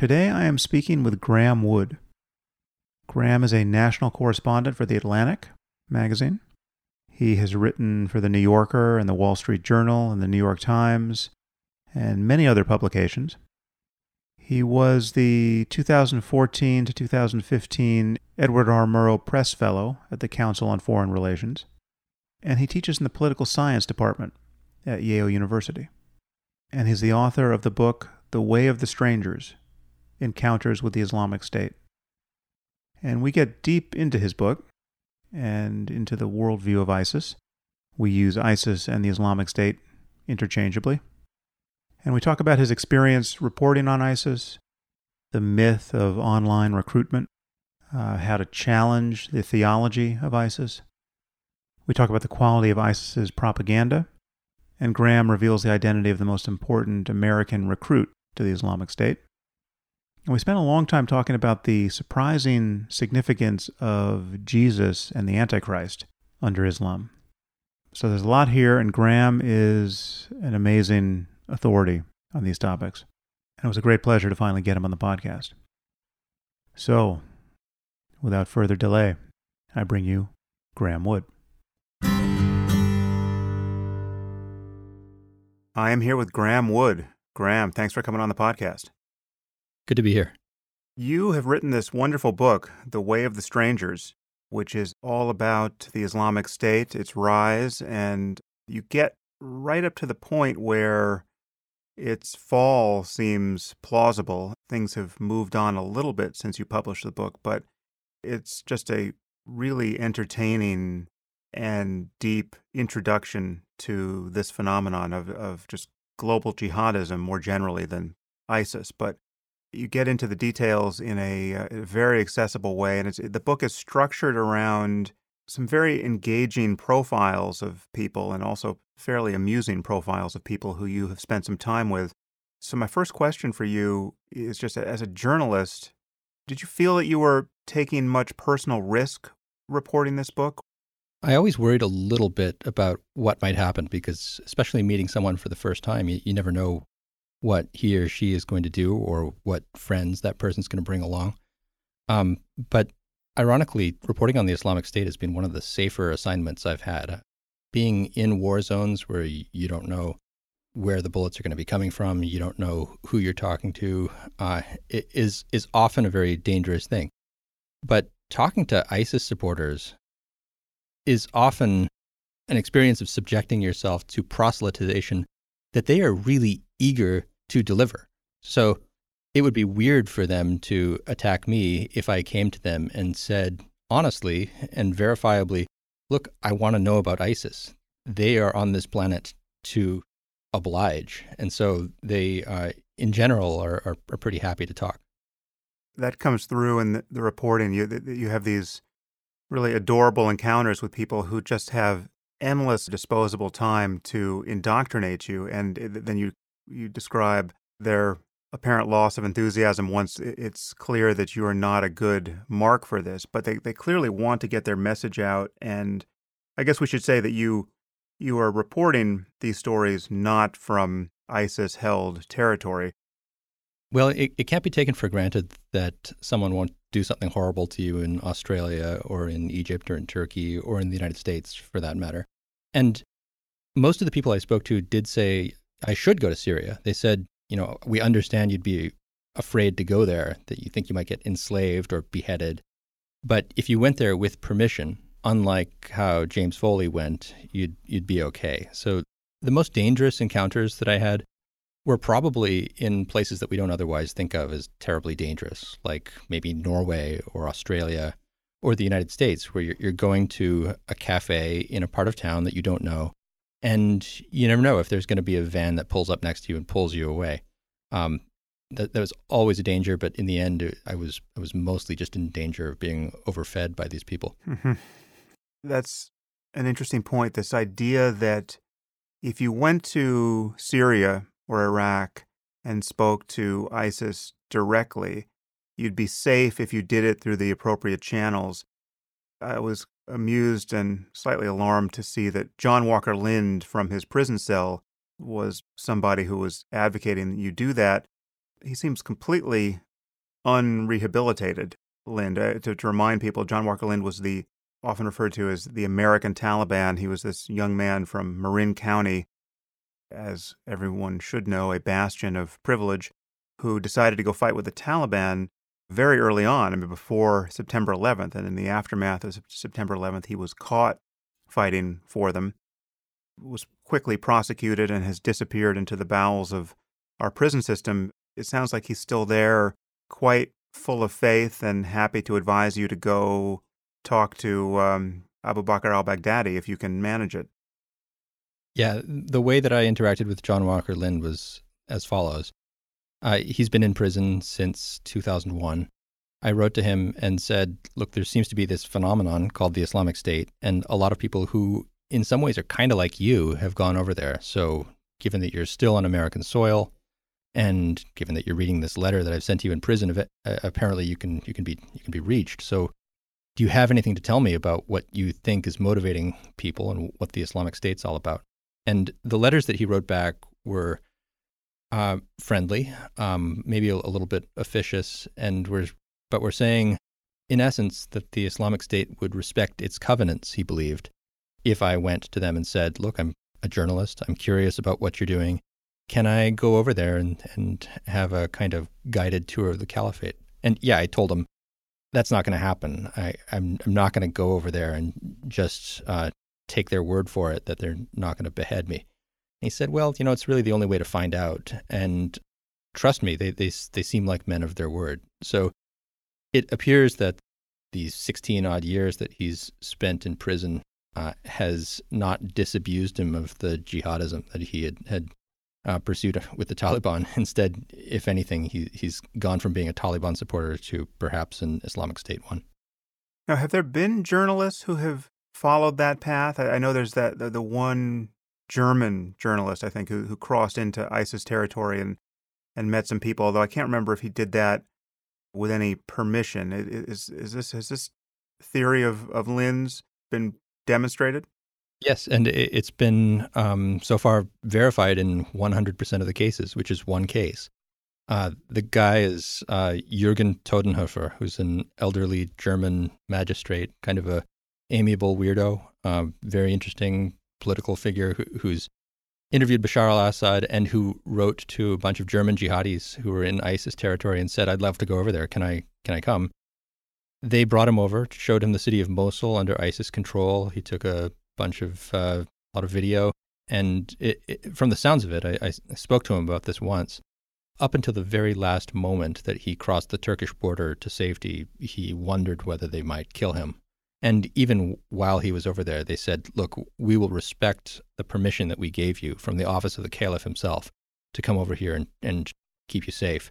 Today I am speaking with Graeme Wood. Graeme is a national correspondent for The Atlantic magazine. He has written for The New Yorker and The Wall Street Journal and The New York Times and many other publications. He was the 2014 to 2015 Edward R. Murrow Press Fellow at the Council on Foreign Relations, and he teaches in the Political Science Department at Yale University. And he's the author of the book The Way of the Strangers Encounters with the Islamic State. And we get deep into his book and into the worldview of ISIS. We use ISIS and the Islamic State interchangeably. And we talk about his experience reporting on ISIS, the myth of online recruitment, uh, how to challenge the theology of ISIS. We talk about the quality of ISIS's propaganda, and Graeme reveals the identity of the most important American recruit to the Islamic State. We spent a long time talking about the surprising significance of Jesus and the Antichrist under Islam. So there's a lot here, and Graeme is an amazing authority on these topics. And it was a great pleasure to finally get him on the podcast. So, without further delay, I bring you Graeme Wood. I am here with Graeme Wood. Graeme, thanks for coming on the podcast. Good to be here. You have written this wonderful book, The Way of the Strangers, which is all about the Islamic State, its rise, and you get right up to the point where its fall seems plausible. Things have moved on a little bit since you published the book, but it's just a really entertaining and deep introduction to this phenomenon of, of just global jihadism more generally than ISIS. But you get into the details in a, uh, a very accessible way, and the book is structured around some very engaging profiles of people and also fairly amusing profiles of people who you have spent some time with. So, my first question for you is just as a journalist, did you feel that you were taking much personal risk reporting this book? I always worried a little bit about what might happen because, especially meeting someone for the first time, you, you never know what he or she is going to do or what friends that person's going to bring along. Um, but Ironically, reporting on the Islamic State has been one of the safer assignments I've had. Being in war zones where you don't know where the bullets are going to be coming from, you don't know who you're talking to, uh, is is often a very dangerous thing. But talking to ISIS supporters is often an experience of subjecting yourself to proselytization that they are really eager to deliver. So it would be weird for them to attack me if I came to them and said honestly and verifiably, look, I want to know about ISIS. They are on this planet to oblige. And so they, uh, in general, are, are, are, pretty happy to talk. That comes through in the, the reporting. You, you have these really adorable encounters with people who just have endless disposable time to indoctrinate you. And then you, you describe their apparent loss of enthusiasm once it's clear that you are not a good mark for this, but they, they clearly want to get their message out. And I guess we should say that you you are reporting these stories not from ISIS held territory. Well, it, it can't be taken for granted that someone won't do something horrible to you in Australia or in Egypt or in Turkey or in the United States for that matter. And most of the people I spoke to did say, I should go to Syria. They said, you know, we understand you'd be afraid to go there, that you think you might get enslaved or beheaded. But if you went there with permission, unlike how James Foley went, you'd you'd be okay. So the most dangerous encounters that I had were probably in places that we don't otherwise think of as terribly dangerous, like maybe Norway or Australia or the United States, where you're, you're going to a cafe in a part of town that you don't know, and you never know if there's going to be a van that pulls up next to you and pulls you away. Um, that, that was always a danger, but in the end, I was I was mostly just in danger of being overfed by these people. Mm-hmm. That's an interesting point. This idea that if you went to Syria or Iraq and spoke to ISIS directly, you'd be safe if you did it through the appropriate channels. I was amused and slightly alarmed to see that John Walker Lindh from his prison cell was somebody who was advocating that you do that. He seems completely unrehabilitated Lindh. Uh, to, to remind people, John Walker Lindh was the often referred to as the American Taliban. He was this young man from Marin County, as everyone should know, a bastion of privilege, who decided to go fight with the Taliban very early on, I mean, before September 11th. And in the aftermath of September 11th, he was caught fighting for them, was quickly prosecuted, and has disappeared into the bowels of our prison system. It sounds like he's still there, quite full of faith and happy to advise you to go talk to um, Abu Bakr al Baghdadi if you can manage it. Yeah, the way that I interacted with John Walker Lindh was as follows. Uh, he's been in prison since 2001. I wrote to him and said, Look, there seems to be this phenomenon called the Islamic State, and a lot of people who, in some ways, are kind of like you have gone over there. So, given that you're still on American soil, and given that you're reading this letter that I've sent you in prison, uh, apparently you can you can be you can be reached. So, do you have anything to tell me about what you think is motivating people and what the Islamic State's all about? And the letters that he wrote back were uh, friendly, um, maybe a, a, little bit officious, and we're but we're saying, in essence, that the Islamic State would respect its covenants. He believed, if I went to them and said, "Look, I'm a journalist. I'm curious about what you're doing. Can I go over there and and have a kind of guided tour of the caliphate?" And yeah, I told him that's not going to happen. I, I'm I'm not going to go over there and just uh, take their word for it that they're not going to behead me he said, Well, you know, it's really the only way to find out. And trust me, they, they, they seem like men of their word. So it appears that these 16 odd years that he's spent in prison uh, has not disabused him of the jihadism that he had, had uh, pursued with the Taliban. Instead, if anything, he, he's gone from being a Taliban supporter to perhaps an Islamic State one. Now, have there been journalists who have followed that path? I, I know there's that the, the one German journalist, I think, who who crossed into ISIS territory and and met some people. Although I can't remember if he did that with any permission. Is is this has this theory of of Lindh's been demonstrated? Yes, and it's been um, so far verified in 100% of the cases, which is one case. Uh, the guy is uh, Jürgen Todenhöfer, who's an elderly German magistrate, kind of a amiable weirdo, uh, very interesting political figure who, who's interviewed Bashar al Assad and who wrote to a bunch of German jihadis who were in ISIS territory and said, I'd love to go over there. Can I, can I come? They brought him over, showed him the city of Mosul under ISIS control. He took a bunch of, uh, a lot of video. And it, it, from the sounds of it, I, I spoke to him about this once. Up until the very last moment that he crossed the Turkish border to safety, he wondered whether they might kill him. And even while he was over there, they said, Look, we will respect the permission that we gave you from the office of the caliph himself to come over here and, and keep you safe.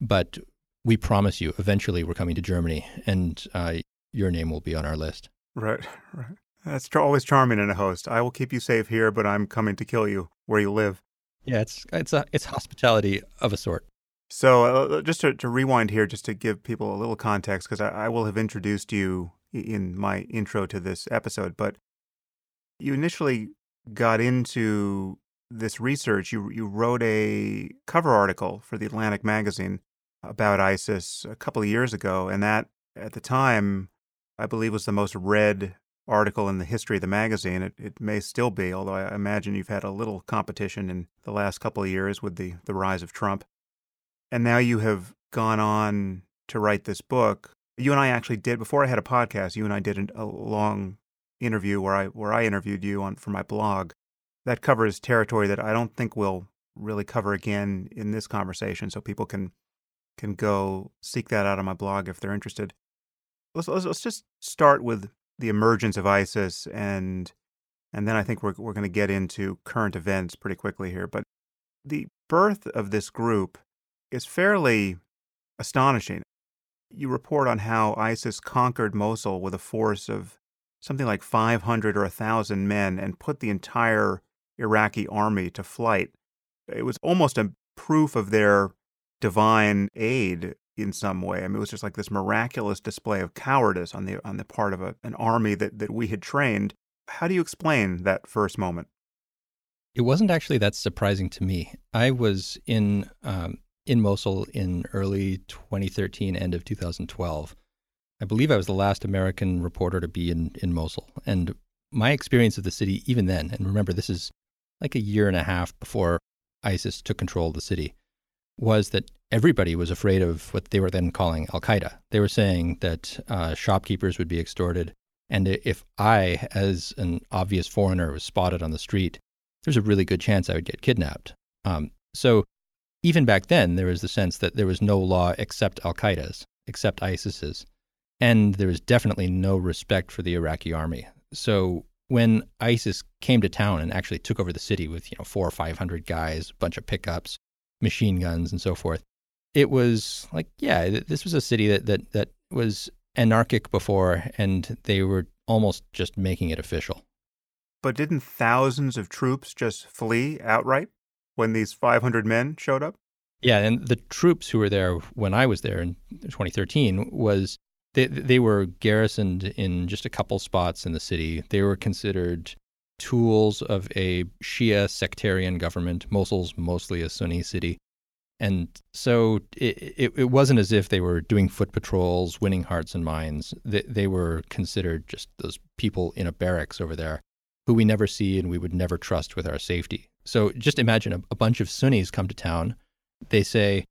But we promise you, eventually we're coming to Germany and uh, your name will be on our list. Right, right. That's always charming in a host. I will keep you safe here, but I'm coming to kill you where you live. Yeah, it's it's a, it's hospitality of a sort. So uh, just to, to rewind here, just to give people a little context, because I, I will have introduced you in my intro to this episode, but you initially got into this research. You you wrote a cover article for the Atlantic magazine about ISIS a couple of years ago, and that at the time I believe was the most read article in the history of the magazine. It, it may still be, although I imagine you've had a little competition in the last couple of years with the, the rise of Trump. And now you have gone on to write this book you and I actually did before I had a podcast. You and I did a long interview where I where I interviewed you on for my blog. That covers territory that I don't think we'll really cover again in this conversation. So people can can go seek that out on my blog if they're interested. Let's let's, let's just start with the emergence of ISIS and and then I think we're we're going to get into current events pretty quickly here. But the birth of this group is fairly astonishing you report on how ISIS conquered Mosul with a force of something like 500 or 1,000 men and put the entire Iraqi army to flight. It was almost a proof of their divine aid in some way. I mean, it was just like this miraculous display of cowardice on the on the part of a, an army that, that we had trained. How do you explain that first moment? It wasn't actually that surprising to me. I was in um, in Mosul in early 2013, end of 2012. I believe I was the last American reporter to be in, in Mosul. And my experience of the city, even then, and remember, this is like a year and a half before ISIS took control of the city, was that everybody was afraid of what they were then calling Al Qaeda. They were saying that uh, shopkeepers would be extorted. And if I, as an obvious foreigner, was spotted on the street, there's a really good chance I would get kidnapped. Um, so even back then, there was the sense that there was no law except Al Qaeda's, except ISIS's. And there was definitely no respect for the Iraqi army. So when ISIS came to town and actually took over the city with, you know, four or 500 guys, a bunch of pickups, machine guns, and so forth, it was like, yeah, this was a city that, that, that was anarchic before, and they were almost just making it official. But didn't thousands of troops just flee outright when these 500 men showed up? Yeah, and the troops who were there when I was there in 2013 was they they were garrisoned in just a couple spots in the city. They were considered tools of a Shia sectarian government. Mosul's mostly a Sunni city. And so it, it, it, wasn't as if they were doing foot patrols, winning hearts and minds. They, they were considered just those people in a barracks over there who we never see and we would never trust with our safety. So just imagine a, a bunch of Sunnis come to town. They say,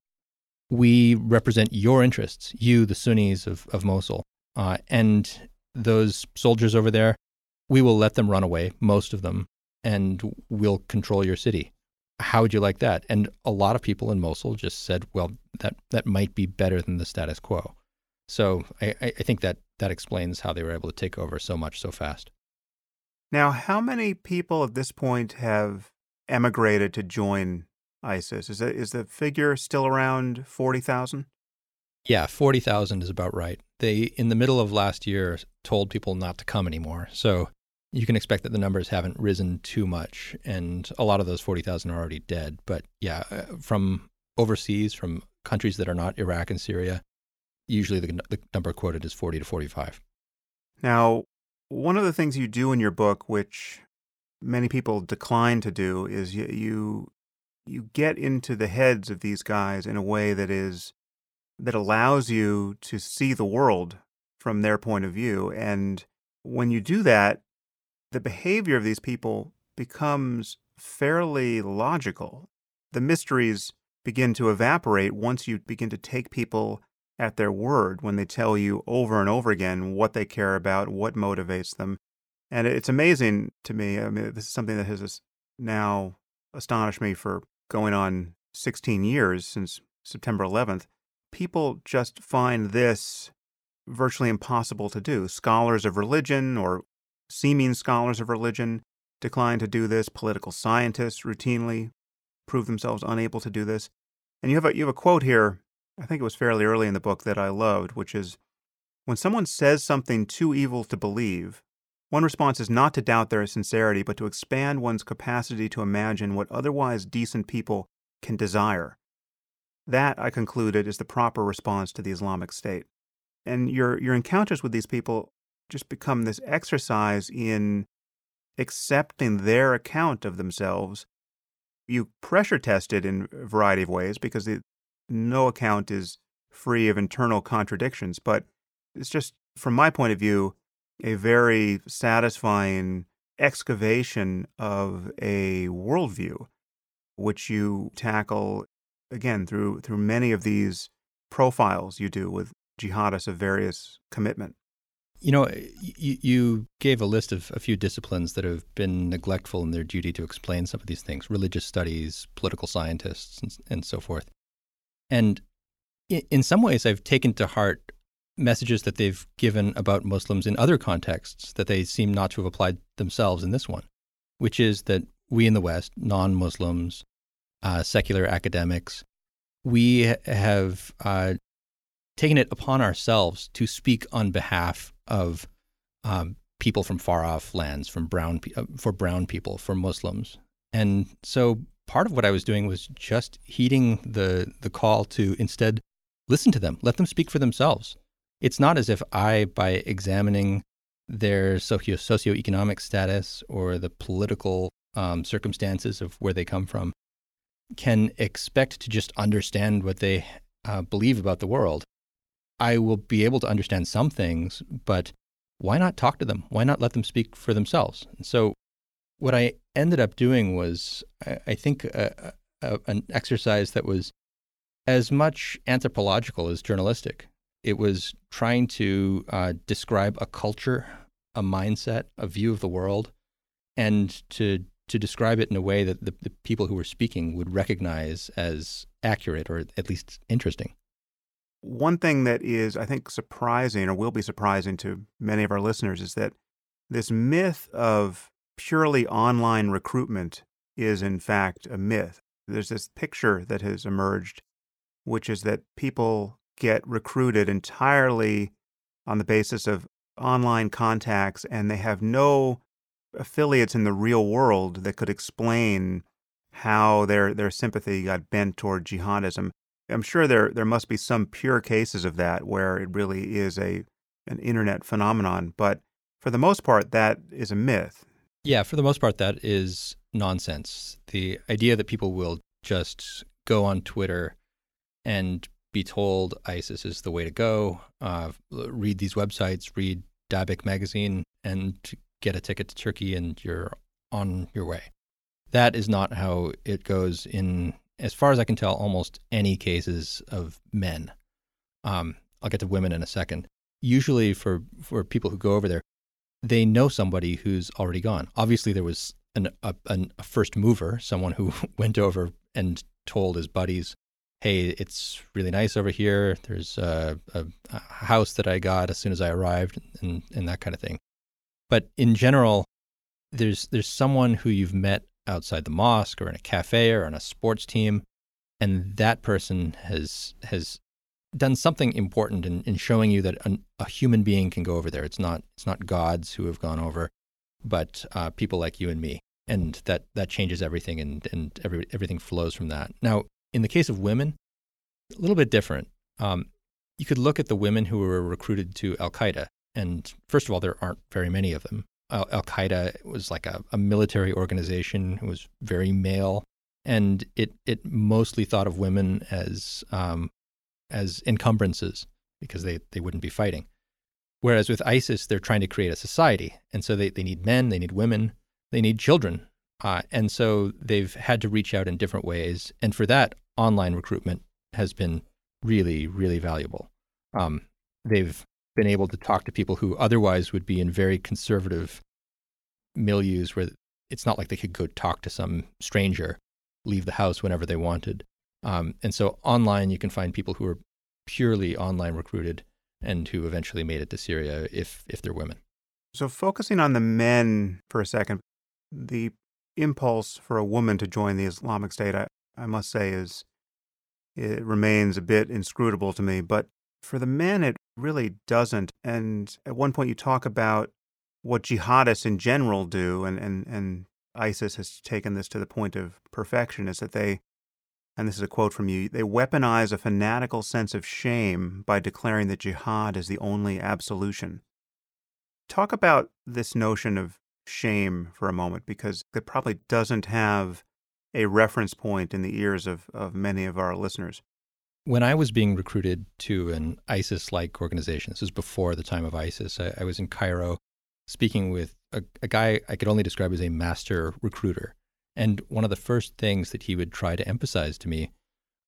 We represent your interests, you, the Sunnis of, of Mosul. Uh, and those soldiers over there, we will let them run away, most of them, and we'll control your city. How would you like that? And a lot of people in Mosul just said, well, that, that might be better than the status quo. So I, I think that that explains how they were able to take over so much so fast. Now, how many people at this point have emigrated to join ISIS? Is, that, is the figure still around 40,000? Yeah, 40,000 is about right. They, in the middle of last year, told people not to come anymore. So you can expect that the numbers haven't risen too much. And a lot of those 40,000 are already dead. But yeah, uh, from overseas, from countries that are not Iraq and Syria, usually the, the number quoted is 40 to 45. Now, one of the things you do in your book, which many people decline to do, is you, you you get into the heads of these guys in a way that is that allows you to see the world from their point of view. And when you do that, the behavior of these people becomes fairly logical. The mysteries begin to evaporate once you begin to take people at their word when they tell you over and over again what they care about, what motivates them. And it's amazing to me. I mean, this is something that has now astonished me for going on 16 years since September 11th. People just find this virtually impossible to do. Scholars of religion or seeming scholars of religion decline to do this. Political scientists routinely prove themselves unable to do this. And you have a, you have a quote here I think it was fairly early in the book that I loved, which is when someone says something too evil to believe, one response is not to doubt their sincerity, but to expand one's capacity to imagine what otherwise decent people can desire. That, I concluded, is the proper response to the Islamic State. And your, your encounters with these people just become this exercise in accepting their account of themselves. You pressure test it in a variety of ways because no account is free of internal contradictions, but it's just, from my point of view, a very satisfying excavation of a worldview, which you tackle again through through many of these profiles you do with jihadists of various commitment. You know, you, you gave a list of a few disciplines that have been neglectful in their duty to explain some of these things religious studies, political scientists, and, and so forth. And in some ways, I've taken to heart messages that they've given about Muslims in other contexts that they seem not to have applied themselves in this one, which is that we in the West, non Muslims, uh, secular academics, we have uh, taken it upon ourselves to speak on behalf of um, people from far off lands, from brown uh, for brown people, for Muslims, and so part of what I was doing was just heeding the the call to instead listen to them, let them speak for themselves. It's not as if I, by examining their socio socioeconomic status or the political um, circumstances of where they come from, can expect to just understand what they uh, believe about the world. I will be able to understand some things, but why not talk to them? Why not let them speak for themselves? And so, what I ended up doing was, I, I think, a, a, an exercise that was as much anthropological as journalistic. It was trying to uh, describe a culture, a mindset, a view of the world, and to to describe it in a way that the, the people who were speaking would recognize as accurate or at least interesting. One thing that is, I think, surprising or will be surprising to many of our listeners is that this myth of purely online recruitment is, in fact, a myth. There's this picture that has emerged, which is that people get recruited entirely on the basis of online contacts and they have no affiliates in the real world that could explain how their their sympathy got bent toward jihadism. I'm sure there there must be some pure cases of that where it really is a an internet phenomenon, but for the most part that is a myth. Yeah, for the most part that is nonsense. The idea that people will just go on Twitter and be told ISIS is the way to go, uh, read these websites, read Dabiq magazine, and get a ticket to Turkey and you're on your way. That is not how it goes in, as far as I can tell, almost any cases of men. Um, I'll get to women in a second. Usually, for, for people who go over there, they know somebody who's already gone. Obviously, there was an, a, an, a first mover, someone who went over and told his buddies, hey, it's really nice over here. There's a, a, a, house that I got as soon as I arrived, and, and that kind of thing. But in general, there's there's someone who you've met outside the mosque or in a cafe or on a sports team, and that person has has done something important in, in showing you that an, a human being can go over there. It's not it's not gods who have gone over, but uh, people like you and me, and that that changes everything, and and every, everything flows from that. Now, in the case of women, a little bit different. Um, you could look at the women who were recruited to Al Qaeda and first of all, there aren't very many of them. Al Qaeda was like a, a military organization. It was very male, and it it mostly thought of women as um, as encumbrances because they, they wouldn't be fighting. Whereas with ISIS, they're trying to create a society, and so they, they need men, they need women, they need children, uh, and so they've had to reach out in different ways. And for that, online recruitment has been really really valuable. Um, they've been able to talk to people who otherwise would be in very conservative milieus where it's not like they could go talk to some stranger, leave the house whenever they wanted. Um, and so online, you can find people who are purely online recruited and who eventually made it to Syria if, if they're women. So, focusing on the men for a second, the impulse for a woman to join the Islamic State, I, I must say, is it remains a bit inscrutable to me. But for the men, it really doesn't. And at one point, you talk about what jihadists in general do, and, and, and ISIS has taken this to the point of perfection, is that they, and this is a quote from you, they weaponize a fanatical sense of shame by declaring that jihad is the only absolution. Talk about this notion of shame for a moment, because it probably doesn't have a reference point in the ears of, of many of our listeners. When I was being recruited to an ISIS like organization, this was before the time of ISIS, I, I was in Cairo speaking with a, a, guy I could only describe as a master recruiter. And one of the first things that he would try to emphasize to me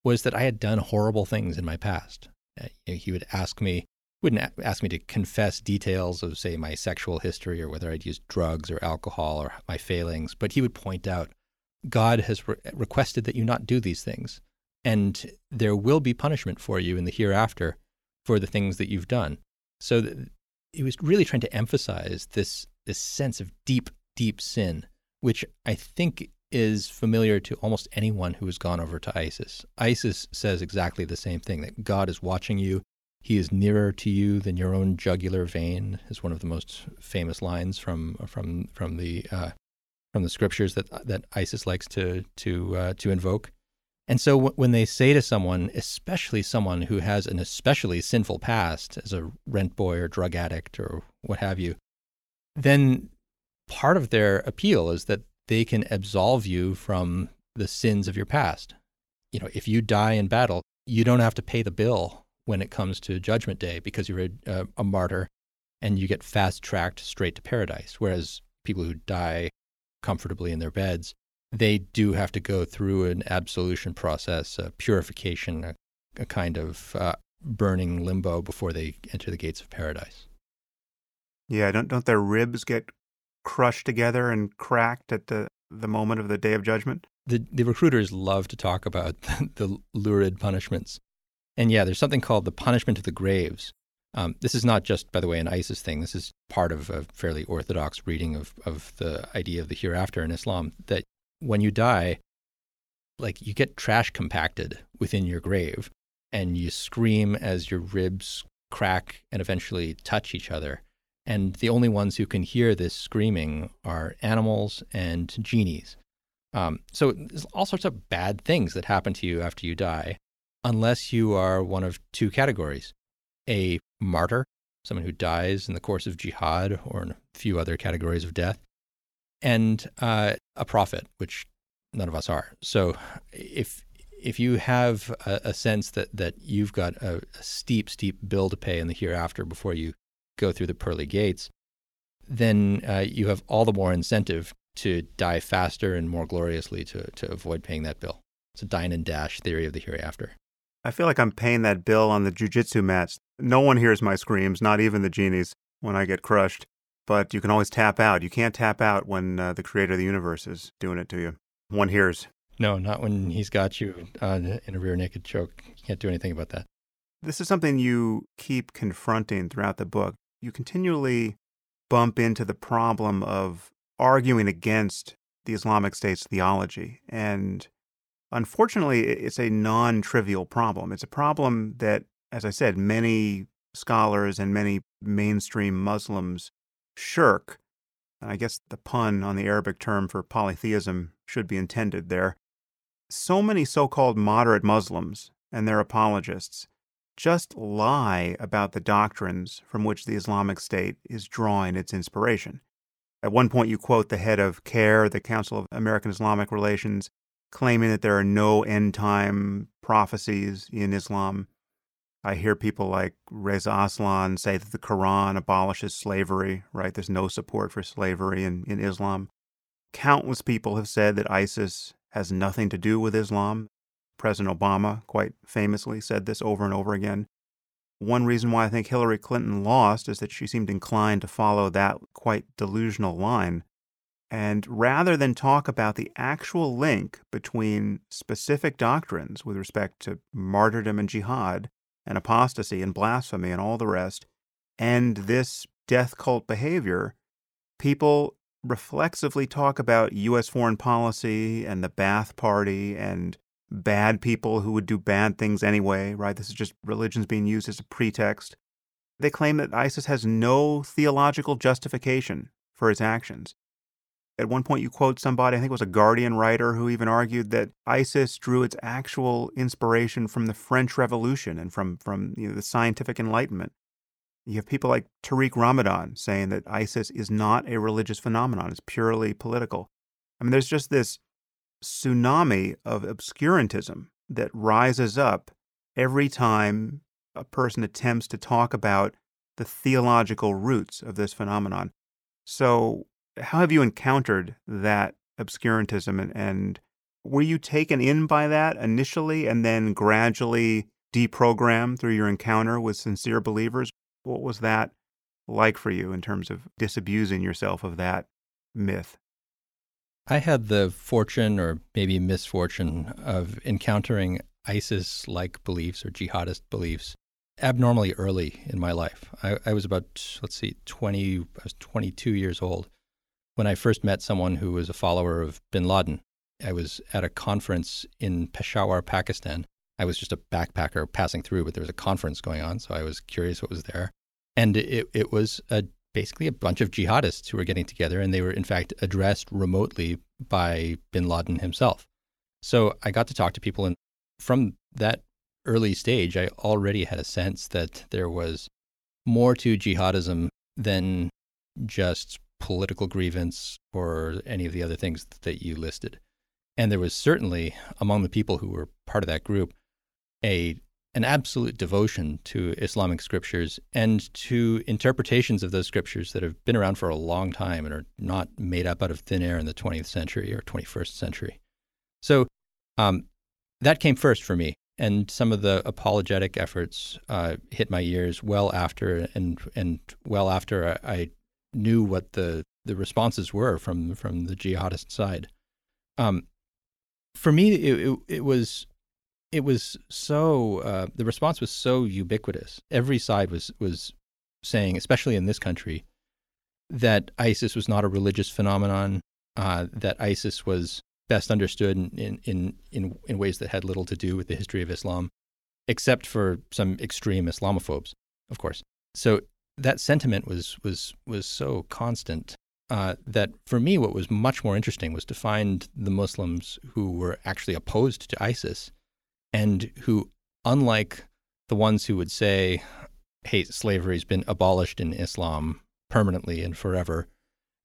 was that I had done horrible things in my past. Uh, he would ask me, wouldn't ask me to confess details of, say, my sexual history or whether I'd used drugs or alcohol or my failings, but he would point out, God has re- requested that you not do these things and there will be punishment for you in the hereafter for the things that you've done. So th- he was really trying to emphasize this this sense of deep, deep sin, which I think is familiar to almost anyone who has gone over to ISIS. ISIS says exactly the same thing that God is watching you. He is nearer to you than your own jugular vein, is one of the most famous lines from from from the uh, from the scriptures that that ISIS likes to to uh, to invoke. And so w- when they say to someone, especially someone who has an especially sinful past as a rent boy or drug addict or what have you, then part of their appeal is that they can absolve you from the sins of your past. You know, if you die in battle, you don't have to pay the bill when it comes to Judgment Day because you're a, a martyr and you get fast tracked straight to paradise. Whereas people who die comfortably in their beds, they do have to go through an absolution process, a purification, a, a kind of uh, burning limbo before they enter the gates of paradise. Yeah, don't don't their ribs get crushed together and cracked at the the moment of the day of judgment? The the recruiters love to talk about the, the lurid punishments. And yeah, there's something called the punishment of the graves. Um, this is not just, by the way, an ISIS thing. This is part of a fairly orthodox reading of, of the idea of the hereafter in Islam that when you die, like you get trash compacted within your grave and you scream as your ribs crack and eventually touch each other. And the only ones who can hear this screaming are animals and genies. Um, so there's all sorts of bad things that happen to you after you die, unless you are one of two categories a martyr, someone who dies in the course of jihad or in a few other categories of death, and uh, a prophet, which none of us are. So if if you have a, a sense that that you've got a, a, steep, steep bill to pay in the hereafter before you go through the pearly gates, then uh, you have all the more incentive to die faster and more gloriously to to avoid paying that bill. It's a dine and dash theory of the hereafter. I feel like I'm paying that bill on the jujitsu mats. No one hears my screams, not even the genies, when I get crushed. But you can always tap out. You can't tap out when uh, the creator of the universe is doing it to you. One hears. No, not when he's got you uh, in a rear naked choke. You can't do anything about that. This is something you keep confronting throughout the book. You continually bump into the problem of arguing against the Islamic State's theology. And unfortunately, it's a non trivial problem. It's a problem that, as I said, many scholars and many mainstream Muslims shirk. And I guess the pun on the Arabic term for polytheism should be intended there so many so called moderate Muslims and their apologists just lie about the doctrines from which the Islamic State is drawing its inspiration. At one point, you quote the head of CARE, the Council of American Islamic Relations, claiming that there are no end time prophecies in Islam. I hear people like Reza Aslan say that the Quran abolishes slavery, right? There's no support for slavery in, in Islam. Countless people have said that ISIS has nothing to do with Islam. President Obama quite famously said this over and over again. One reason why I think Hillary Clinton lost is that she seemed inclined to follow that quite delusional line. And rather than talk about the actual link between specific doctrines with respect to martyrdom and jihad and apostasy and blasphemy and all the rest, and this death cult behavior, people reflexively talk about U.S. foreign policy and the Ba'ath Party and bad people who would do bad things anyway, right? This is just religions being used as a pretext. They claim that ISIS has no theological justification for its actions. At one point, you quote somebody, I think it was a Guardian writer, who even argued that ISIS drew its actual inspiration from the French Revolution and from, from you know, the scientific Enlightenment. You have people like Tariq Ramadan saying that ISIS is not a religious phenomenon, it's purely political. I mean, there's just this tsunami of obscurantism that rises up every time a person attempts to talk about the theological roots of this phenomenon. So, how have you encountered that obscurantism and, and were you taken in by that initially and then gradually deprogrammed through your encounter with sincere believers? What was that like for you in terms of disabusing yourself of that myth? I had the fortune or maybe misfortune of encountering ISIS like beliefs or jihadist beliefs abnormally early in my life. I, I, was about, let's see, 20, I was 22 years old when I first met someone who was a follower of bin Laden. I was at a conference in Peshawar, Pakistan. I was just a backpacker passing through, but there was a conference going on, so I was curious what was there and it it was a, basically a bunch of jihadists who were getting together, and they were in fact addressed remotely by Bin Laden himself. So I got to talk to people, and from that early stage, I already had a sense that there was more to jihadism than just political grievance or any of the other things that you listed. And there was certainly among the people who were part of that group a an absolute devotion to Islamic scriptures and to interpretations of those scriptures that have been around for a long time and are not made up out of thin air in the 20th century or 21st century. So um, that came first for me. And some of the apologetic efforts uh, hit my ears well after, and and well after I, I knew what the the responses were from from the jihadist side. Um, for me, it, it, it was it was so uh, the response was so ubiquitous. Every side was was saying, especially in this country, that ISIS was not a religious phenomenon. Uh, that ISIS was best understood in, in in in ways that had little to do with the history of Islam, except for some extreme Islamophobes, of course. So that sentiment was was was so constant uh, that for me, what was much more interesting was to find the Muslims who were actually opposed to ISIS and who, unlike the ones who would say, hey, slavery has been abolished in Islam permanently and forever,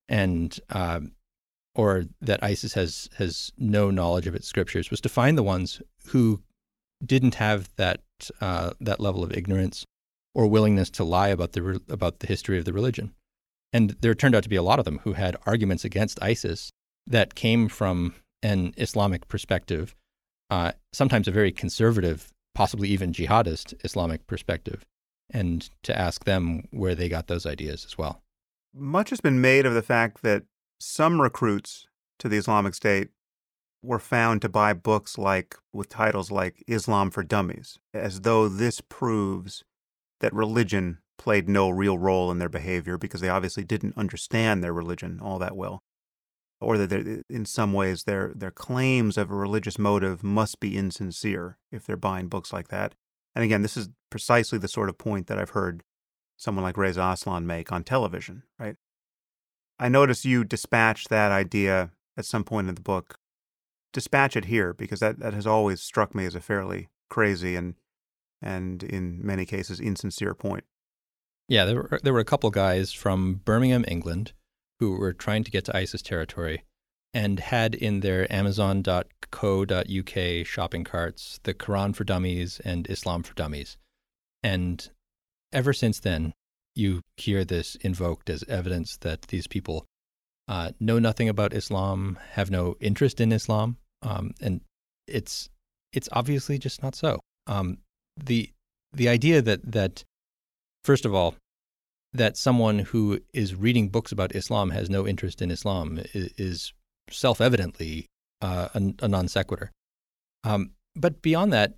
and uh, or that ISIS has has no knowledge of its scriptures, was to find the ones who didn't have that uh, that level of ignorance or willingness to lie about the about the history of the religion. And there turned out to be a lot of them who had arguments against ISIS that came from an Islamic perspective, uh, sometimes a very conservative, possibly even jihadist Islamic perspective, and to ask them where they got those ideas as well. Much has been made of the fact that some recruits to the Islamic State were found to buy books like with titles like Islam for Dummies, as though this proves that religion played no real role in their behavior because they obviously didn't understand their religion all that well or that in some ways their their claims of a religious motive must be insincere if they're buying books like that. And again, this is precisely the sort of point that I've heard someone like Reza Aslan make on television, right? I notice you dispatch that idea at some point in the book. Dispatch it here because that, that has always struck me as a fairly crazy and and in many cases insincere point. Yeah, there were, there were a couple guys from Birmingham, England, who were trying to get to ISIS territory and had in their Amazon.co.uk shopping carts the Quran for Dummies and Islam for Dummies. And ever since then, you hear this invoked as evidence that these people uh, know nothing about Islam, have no interest in Islam, um, and it's it's obviously just not so. Um, the the idea that that first of all, that someone who is reading books about Islam has no interest in Islam is, is self evidently uh, a, a, non sequitur. Um, but beyond that,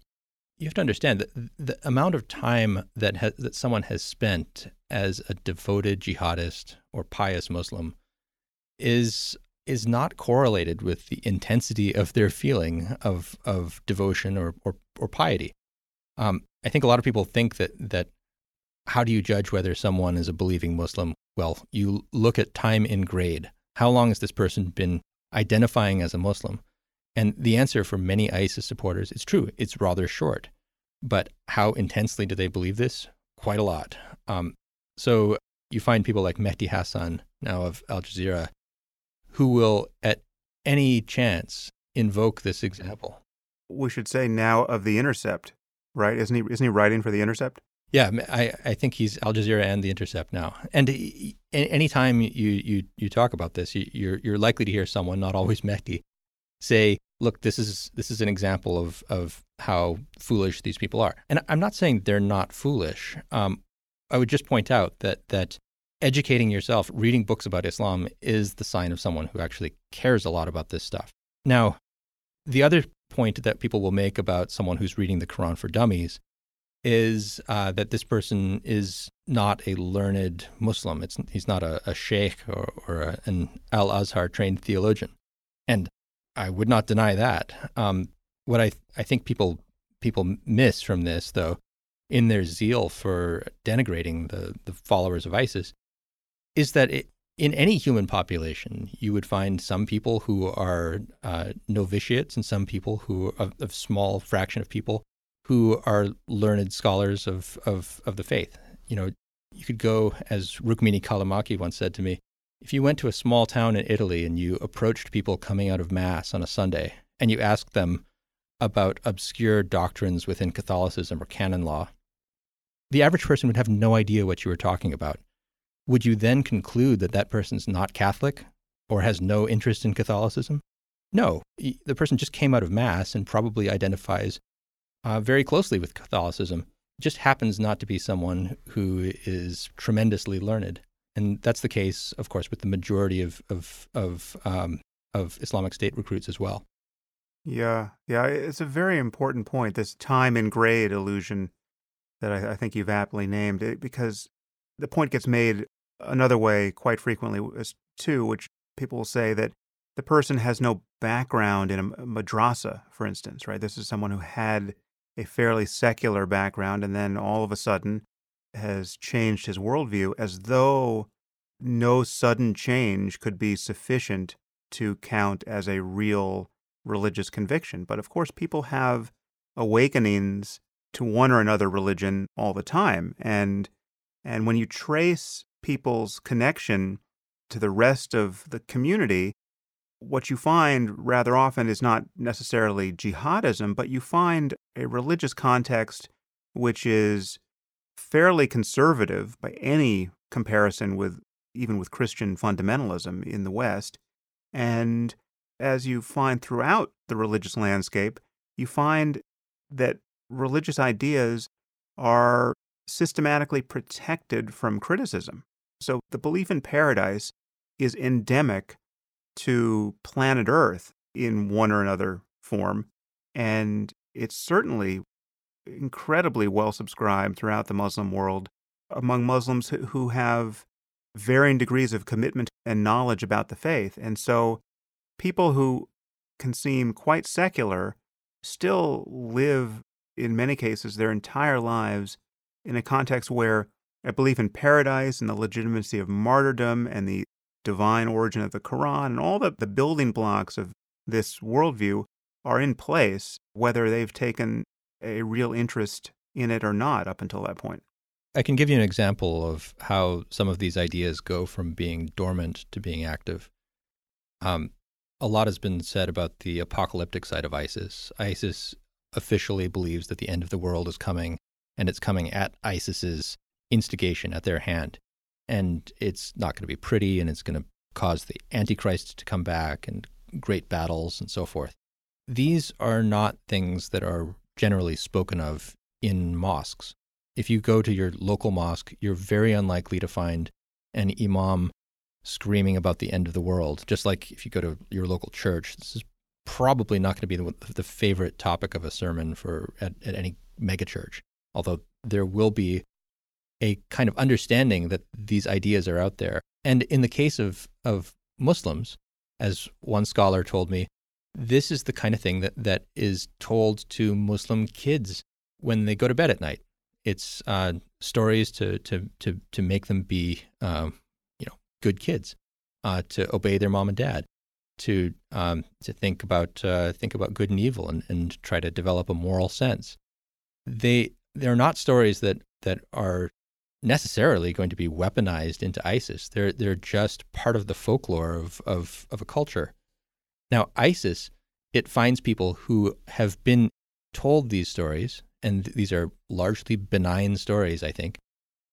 you have to understand that the amount of time that ha- that someone has spent as a devoted jihadist or pious Muslim is is not correlated with the intensity of their feeling of of devotion or or, or piety. Um, I think a lot of people think that that how do you judge whether someone is a believing Muslim? Well, you look at time in grade. How long has this person been identifying as a Muslim? And the answer for many ISIS supporters is true. It's rather short. But how intensely do they believe this? Quite a lot. Um, so you find people like Mehdi Hasan, now of Al Jazeera, who will, at any chance, invoke this example. We should say now of The Intercept, right? Isn't he, isn't he writing for The Intercept? Yeah, I, I think he's Al Jazeera and The Intercept now. And anytime you, you, you talk about this, you're, you're likely to hear someone, not always Mehdi, say, look, this is, this is an example of, of how foolish these people are. And I'm not saying they're not foolish. Um, I would just point out that, that educating yourself, reading books about Islam is the sign of someone who actually cares a lot about this stuff. Now, the other point that people will make about someone who's reading the Quran for dummies is uh, that this person is not a learned Muslim. It's, he's not a, a sheikh or, or a, an Al Azhar trained theologian. And I would not deny that. Um, what I, I think people, people miss from this, though, in their zeal for denigrating the, the followers of ISIS, is that it, in any human population, you would find some people who are uh, novitiates and some people who, a, small fraction of people who are learned scholars of, of, of the faith. You know, you could go, as Rukmini Callimachi once said to me, if you went to a small town in Italy and you approached people coming out of Mass on a Sunday and you asked them about obscure doctrines within Catholicism or canon law, the average person would have no idea what you were talking about. Would you then conclude that that person's not Catholic or has no interest in Catholicism? No, the person just came out of Mass and probably identifies uh, very closely with Catholicism. Just happens not to be someone who is tremendously learned, and that's the case, of course, with the majority of of of, um, of Islamic State recruits as well. Yeah, yeah, it's a very important point. This time and grade illusion that I, I think you've aptly named it, because the point gets made another way quite frequently is too, which people will say that the person has no background in a madrasa, for instance, right? This is someone who had a fairly secular background and then all of a sudden has changed his worldview as though no sudden change could be sufficient to count as a real religious conviction. But of course, people have awakenings to one or another religion all the time. And and when you trace people's connection to the rest of the community, what you find rather often is not necessarily jihadism, but you find a religious context which is fairly conservative by any comparison with even with Christian fundamentalism in the West. And as you find throughout the religious landscape, you find that religious ideas are systematically protected from criticism. So the belief in paradise is endemic to planet Earth in one or another form. And it's certainly incredibly well subscribed throughout the Muslim world among Muslims who have varying degrees of commitment and knowledge about the faith. And so people who can seem quite secular still live, in many cases, their entire lives in a context where a belief in paradise and the legitimacy of martyrdom and the divine origin of the Quran and all the, the building blocks of this worldview are in place, whether they've taken a real interest in it or not up until that point. I can give you an example of how some of these ideas go from being dormant to being active. Um, a lot has been said about the apocalyptic side of ISIS. ISIS officially believes that the end of the world is coming, and it's coming at ISIS's instigation, at their hand. And it's not going to be pretty, and it's going to cause the Antichrist to come back, and great battles, and so forth. These are not things that are generally spoken of in mosques. If you go to your local mosque, you're very unlikely to find an imam screaming about the end of the world. Just like if you go to your local church, this is probably not going to be the, the favorite topic of a sermon for at, at any megachurch. Although there will be a kind of understanding that these ideas are out there. And in the case of, of Muslims, as one scholar told me, this is the kind of thing that, that is told to Muslim kids when they go to bed at night. It's uh, stories to, to, to, to make them be, um, you know, good kids, uh, to obey their mom and dad, to, um, to think about, uh, think about good and evil and, and try to develop a moral sense. They, they're not stories that, that are necessarily going to be weaponized into ISIS. They're, they're just part of the folklore of, of, of a culture. Now, ISIS, it finds people who have been told these stories, and these are largely benign stories, I think.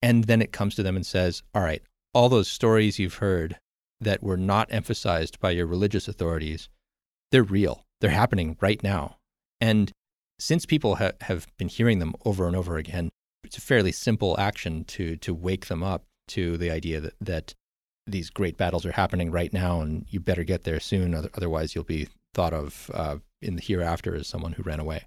And then it comes to them and says, all right, all those stories you've heard that were not emphasized by your religious authorities, they're real. They're happening right now. And since people ha- have been hearing them over and over again, it's a fairly simple action to to wake them up to the idea that, that these great battles are happening right now, and you better get there soon. Otherwise, you'll be thought of uh, in the hereafter as someone who ran away.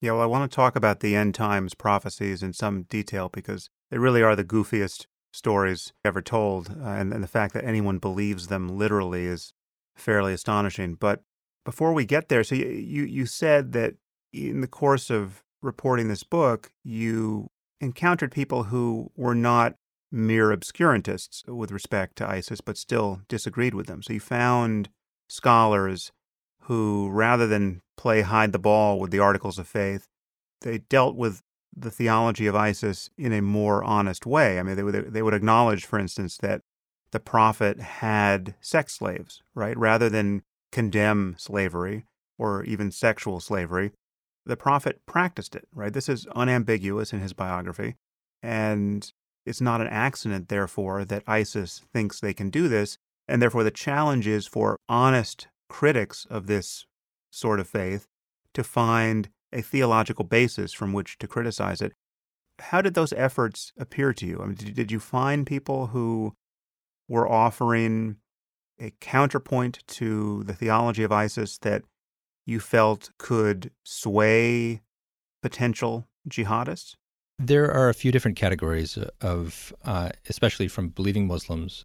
Yeah, well, I want to talk about the end times prophecies in some detail because they really are the goofiest stories ever told, uh, and, and the fact that anyone believes them literally is fairly astonishing. But before we get there, so you, you, you said that in the course of reporting this book, you encountered people who were not mere obscurantists with respect to ISIS, but still disagreed with them. So you found scholars who, rather than play hide the ball with the articles of faith, they dealt with the theology of ISIS in a more honest way. I mean, they would, they would acknowledge, for instance, that the prophet had sex slaves, right? Rather than condemn slavery, or even sexual slavery. The prophet practiced it, right? This is unambiguous in his biography. And it's not an accident, therefore, that ISIS thinks they can do this. And therefore, the challenge is for honest critics of this sort of faith to find a theological basis from which to criticize it. How did those efforts appear to you? I mean, did, you find people who were offering a counterpoint to the theology of ISIS that you felt could sway potential jihadists? There are a few different categories of, uh, especially from believing Muslims,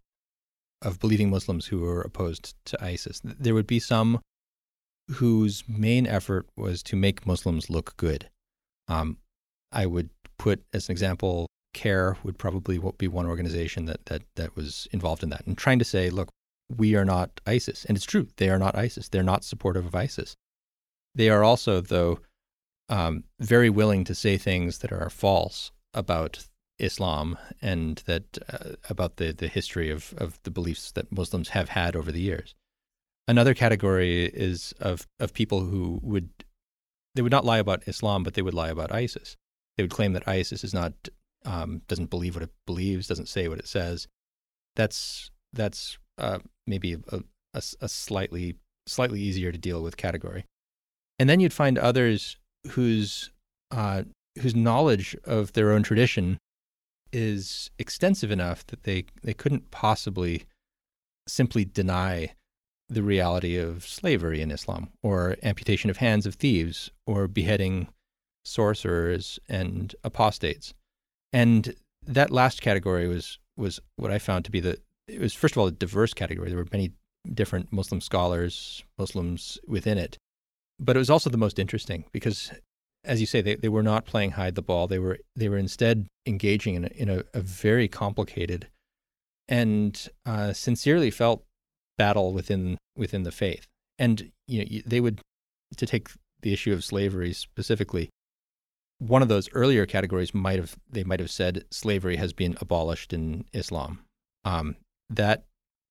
of believing Muslims who are opposed to ISIS. There would be some whose main effort was to make Muslims look good. Um, I would put as an example, CAIR would probably be one organization that that that was involved in that and trying to say, look, we are not ISIS, and it's true, they are not ISIS. They're not supportive of ISIS. They are also, though, um, very willing to say things that are false about Islam and that uh, about the the history of of the beliefs that Muslims have had over the years. Another category is of, of people who would, they would not lie about Islam, but they would lie about ISIS. They would claim that ISIS is not, um, doesn't believe what it believes, doesn't say what it says. That's, that's uh, maybe a, a, a slightly, slightly easier to deal with category. And then you'd find others whose, uh, whose knowledge of their own tradition is extensive enough that they, they couldn't possibly simply deny the reality of slavery in Islam, or amputation of hands of thieves, or beheading sorcerers and apostates. And that last category was was what I found to be the it was first of all a diverse category. There were many different Muslim scholars, Muslims within it. But it was also the most interesting because as you say, they, they were not playing hide the ball. They were they were instead engaging in a, in a, a very complicated and uh, sincerely felt battle within within the faith. And you know, they would to take the issue of slavery specifically. One of those earlier categories might have they might have said slavery has been abolished in Islam. Um, that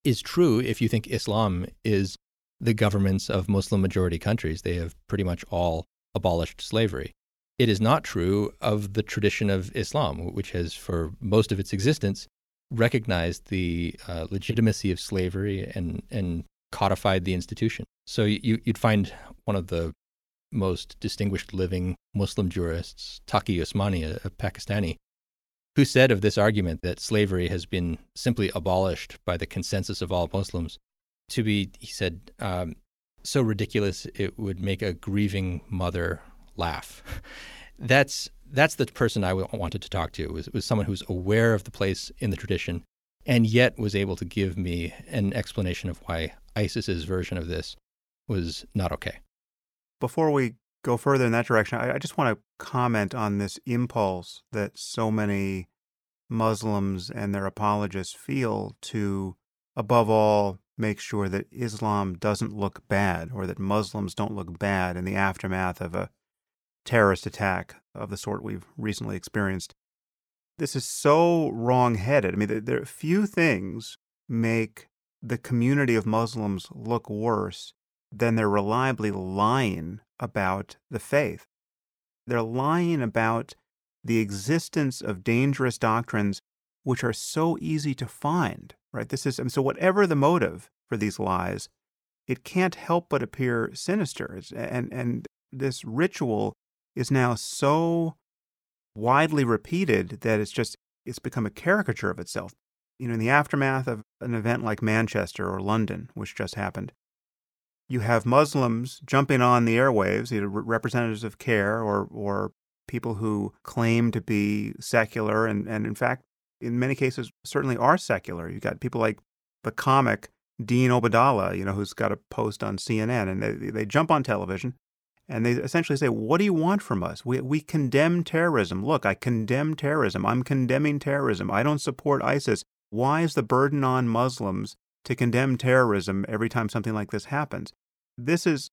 is true if you think Islam is the governments of Muslim majority countries. They have pretty much all abolished slavery. It is not true of the tradition of Islam, which has, for most of its existence, recognized the uh, legitimacy of slavery and, and codified the institution. So you, you'd find one of the most distinguished living Muslim jurists, Taqi Usmani, a, a Pakistani, who said of this argument that slavery has been simply abolished by the consensus of all Muslims to be, he said, um, so ridiculous it would make a grieving mother laugh. That's that's the person I wanted to talk to. Was was someone who's aware of the place in the tradition, and yet was able to give me an explanation of why ISIS's version of this was not okay. Before we go further in that direction, I, I just want to comment on this impulse that so many Muslims and their apologists feel to, above all, make sure that Islam doesn't look bad or that Muslims don't look bad in the aftermath of a terrorist attack of the sort we've recently experienced. This is so wrong headed. I mean, there, are few things make the community of Muslims look worse than they're reliably lying about the faith. They're lying about the existence of dangerous doctrines which are so easy to find, right? This is, so whatever the motive for these lies, it can't help but appear sinister. And, and this ritual is now so widely repeated that it's just it's become a caricature of itself. You know, in the aftermath of an event like Manchester or London, which just happened, you have Muslims jumping on the airwaves, either representatives of CAIR or or people who claim to be secular and, and in fact in many cases certainly are secular. You've got people like the comic Dean Obeidallah, you know, who's got a post on CNN and they, they jump on television and they essentially say, What do you want from us? We, we condemn terrorism. Look, I condemn terrorism. I'm condemning terrorism. I don't support ISIS. Why is the burden on Muslims to condemn terrorism every time something like this happens? This is,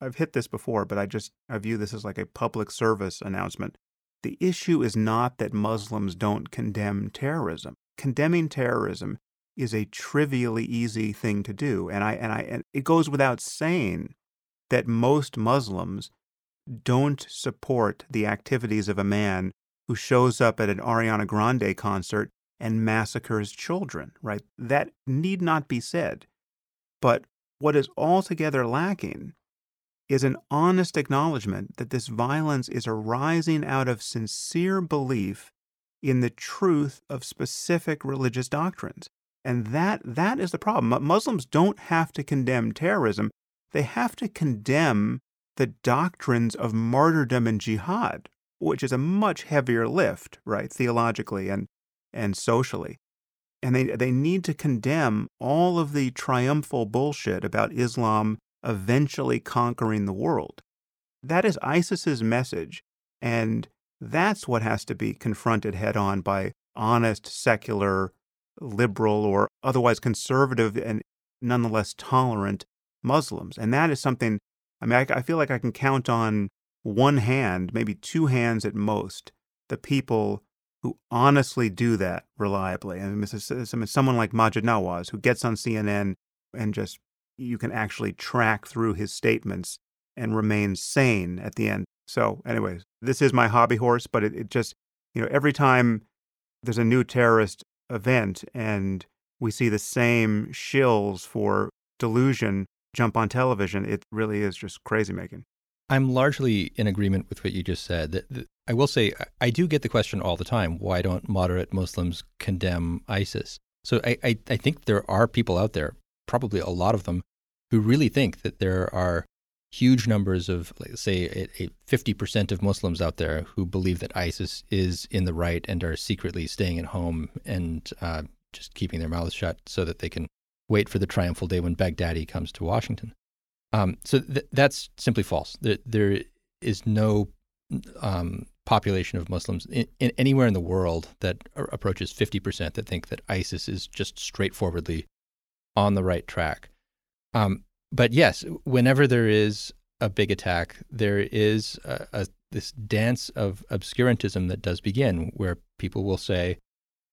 I've hit this before, but I just, I view this as like a public service announcement. The issue is not that Muslims don't condemn terrorism. Condemning terrorism is a trivially easy thing to do. And I, and I, and it goes without saying that most Muslims don't support the activities of a man who shows up at an Ariana Grande concert and massacres children, right? That need not be said. But what is altogether lacking is an honest acknowledgement that this violence is arising out of sincere belief in the truth of specific religious doctrines. And that that is the problem. Muslims don't have to condemn terrorism. They have to condemn the doctrines of martyrdom and jihad, which is a much heavier lift, right, theologically and and socially. And they they need to condemn all of the triumphal bullshit about Islam eventually conquering the world. That is ISIS's message, and that's what has to be confronted head on by honest, secular, liberal, or otherwise conservative and nonetheless tolerant Muslims. And that is something, I mean, I, I feel like I can count on one hand, maybe two hands at most, the people who honestly do that reliably. I mean, someone like Maajid Nawaz, who gets on CNN and just you can actually track through his statements and remain sane at the end. So, anyways, this is my hobby horse, but it, it just, you know, every time there's a new terrorist event and we see the same shills for delusion jump on television, it really is just crazy making. I'm largely in agreement with what you just said. I will say, I do get the question all the time why don't moderate Muslims condemn ISIS? So I, I, I think there are people out there, probably a lot of them, who really think that there are huge numbers of, say, a, 50% of Muslims out there who believe that ISIS is in the right and are secretly staying at home and uh, just keeping their mouths shut so that they can wait for the triumphal day when Baghdadi comes to Washington. Um, so th- that's simply false. There, there is no um, population of Muslims in, in, anywhere in the world that approaches 50% that think that ISIS is just straightforwardly on the right track. Um, but yes, whenever there is a big attack, there is a, a, this dance of obscurantism that does begin, where people will say,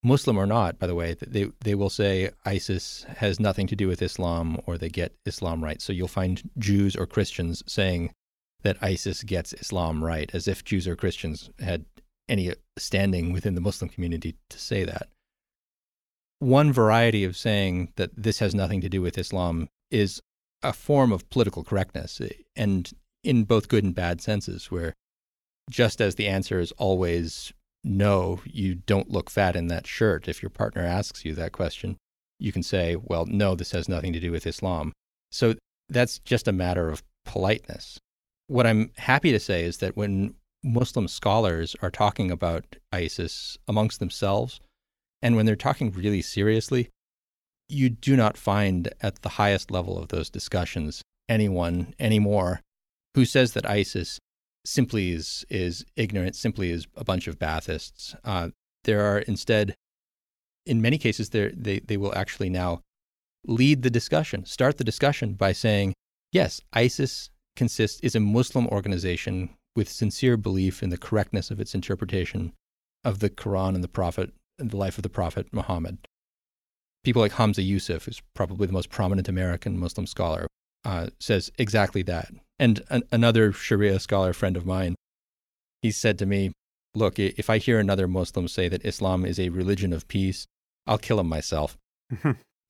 Muslim or not, by the way, they they will say ISIS has nothing to do with Islam, or they get Islam right. So you'll find Jews or Christians saying that ISIS gets Islam right, as if Jews or Christians had any standing within the Muslim community to say that. One variety of saying that this has nothing to do with Islam is a form of political correctness, eh, and in both good and bad senses, where just as the answer is always no, you don't look fat in that shirt, if your partner asks you that question, you can say, well, no, this has nothing to do with Islam. So that's just a matter of politeness. What I'm happy to say is that when Muslim scholars are talking about ISIS amongst themselves, and when they're talking really seriously, you do not find at the highest level of those discussions anyone anymore who says that ISIS simply is is ignorant, simply is a bunch of Baathists. Uh, there are instead, in many cases, they they will actually now lead the discussion, start the discussion by saying, yes, ISIS consists is a Muslim organization with sincere belief in the correctness of its interpretation of the Quran and the Prophet the life of the Prophet Muhammad people like Hamza Yusuf, who's probably the most prominent American Muslim scholar, uh, says exactly that. And an, another Sharia scholar friend of mine, he said to me, Look, if I hear another Muslim say that Islam is a religion of peace, I'll kill him myself.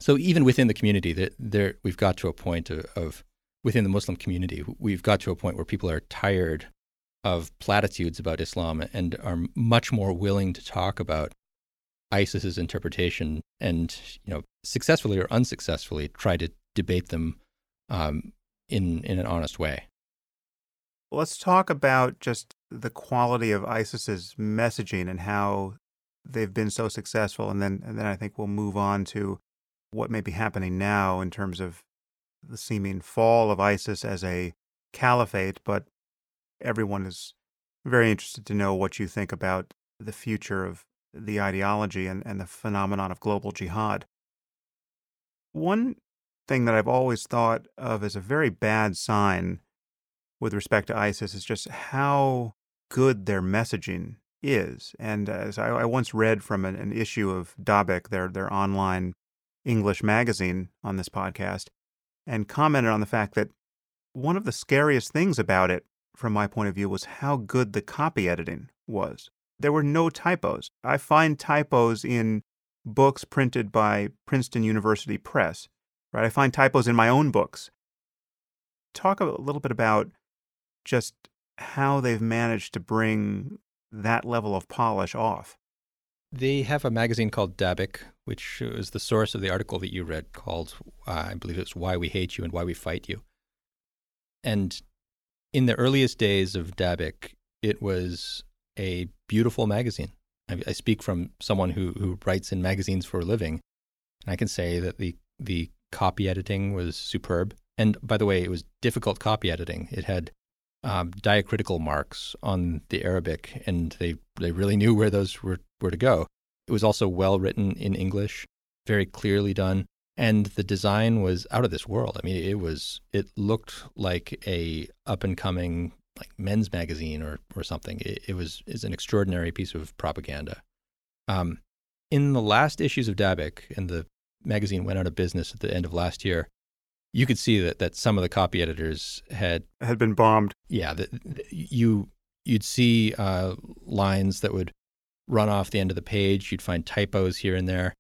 so even within the community, there, there, we've got to a point of, of, within the Muslim community, we've got to a point where people are tired of platitudes about Islam and are much more willing to talk about ISIS's interpretation and you know successfully or unsuccessfully try to debate them um, in in an honest way. Let's talk about just the quality of ISIS's messaging and how they've been so successful, and then and then I think we'll move on to what may be happening now in terms of the seeming fall of ISIS as a caliphate. But everyone is very interested to know what you think about the future of the ideology and, and the phenomenon of global jihad. One thing that I've always thought of as a very bad sign with respect to ISIS is just how good their messaging is. And as I, I once read from an, an issue of Dabiq, their, their online English magazine, on this podcast, and commented on the fact that one of the scariest things about it, from my point of view, was how good the copy editing was. There were no typos. I find typos in books printed by Princeton University Press, right? I find typos in my own books. Talk a little bit about just how they've managed to bring that level of polish off. They have a magazine called Dabiq, which is the source of the article that you read called, uh, I believe it's Why We Hate You and Why We Fight You. And in the earliest days of Dabiq, it was a beautiful magazine. I, I speak from someone who, who writes in magazines for a living. And I can say that the, the copy editing was superb. And by the way, it was difficult copy editing. It had um, diacritical marks on the Arabic, and they, they really knew where those were, were to go. It was also well written in English, very clearly done, and the design was out of this world. I mean, it was it looked like a up and coming like men's magazine or or something. It, it was is an extraordinary piece of propaganda. Um, in the last issues of Dabiq, and the magazine went out of business at the end of last year, you could see that that some of the copy editors had had been bombed. Yeah, the, the, you you'd see uh, lines that would run off the end of the page. You'd find typos here and there,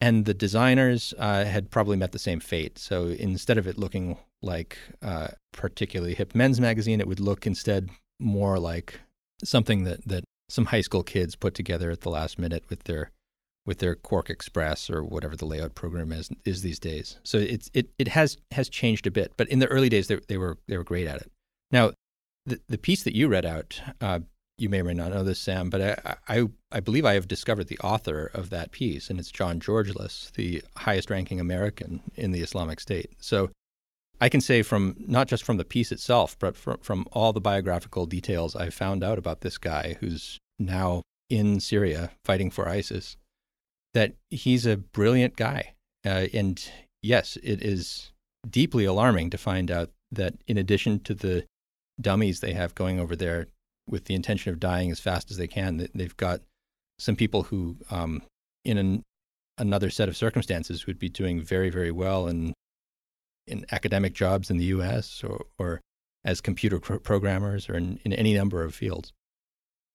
and the designers uh, had probably met the same fate. So instead of it looking like a particularly hip men's magazine, it would look instead more like something that that some high school kids put together at the last minute with their with their QuarkXPress or whatever the layout program is is these days. So it's it it has has changed a bit, but in the early days they, they were they were great at it. Now, the the piece that you read out, uh, you may or may not know this, Sam, but I, I I believe I have discovered the author of that piece, and it's John Georgelas, the highest ranking American in the Islamic State. So. I can say from not just from the piece itself, but from, from all the biographical details I found out about this guy who's now in Syria fighting for ISIS, that he's a brilliant guy. Uh, and yes, it is deeply alarming to find out that in addition to the dummies they have going over there with the intention of dying as fast as they can, they've got some people who, um, in an, another set of circumstances, would be doing very, very well in in academic jobs in the U.S. or, or as computer programmers or in, in any number of fields.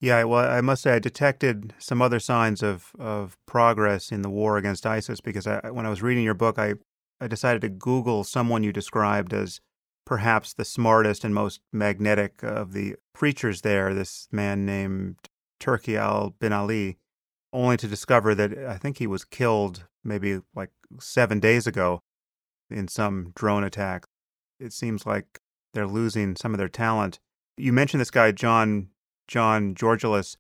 Yeah, well, I must say I detected some other signs of, of progress in the war against ISIS because I, when I was reading your book, I, I decided to Google someone you described as perhaps the smartest and most magnetic of the preachers there, this man named Turki al-Binali, only to discover that I think he was killed maybe like seven days ago in some drone attacks. It seems like they're losing some of their talent. You mentioned this guy, John John Georgelas,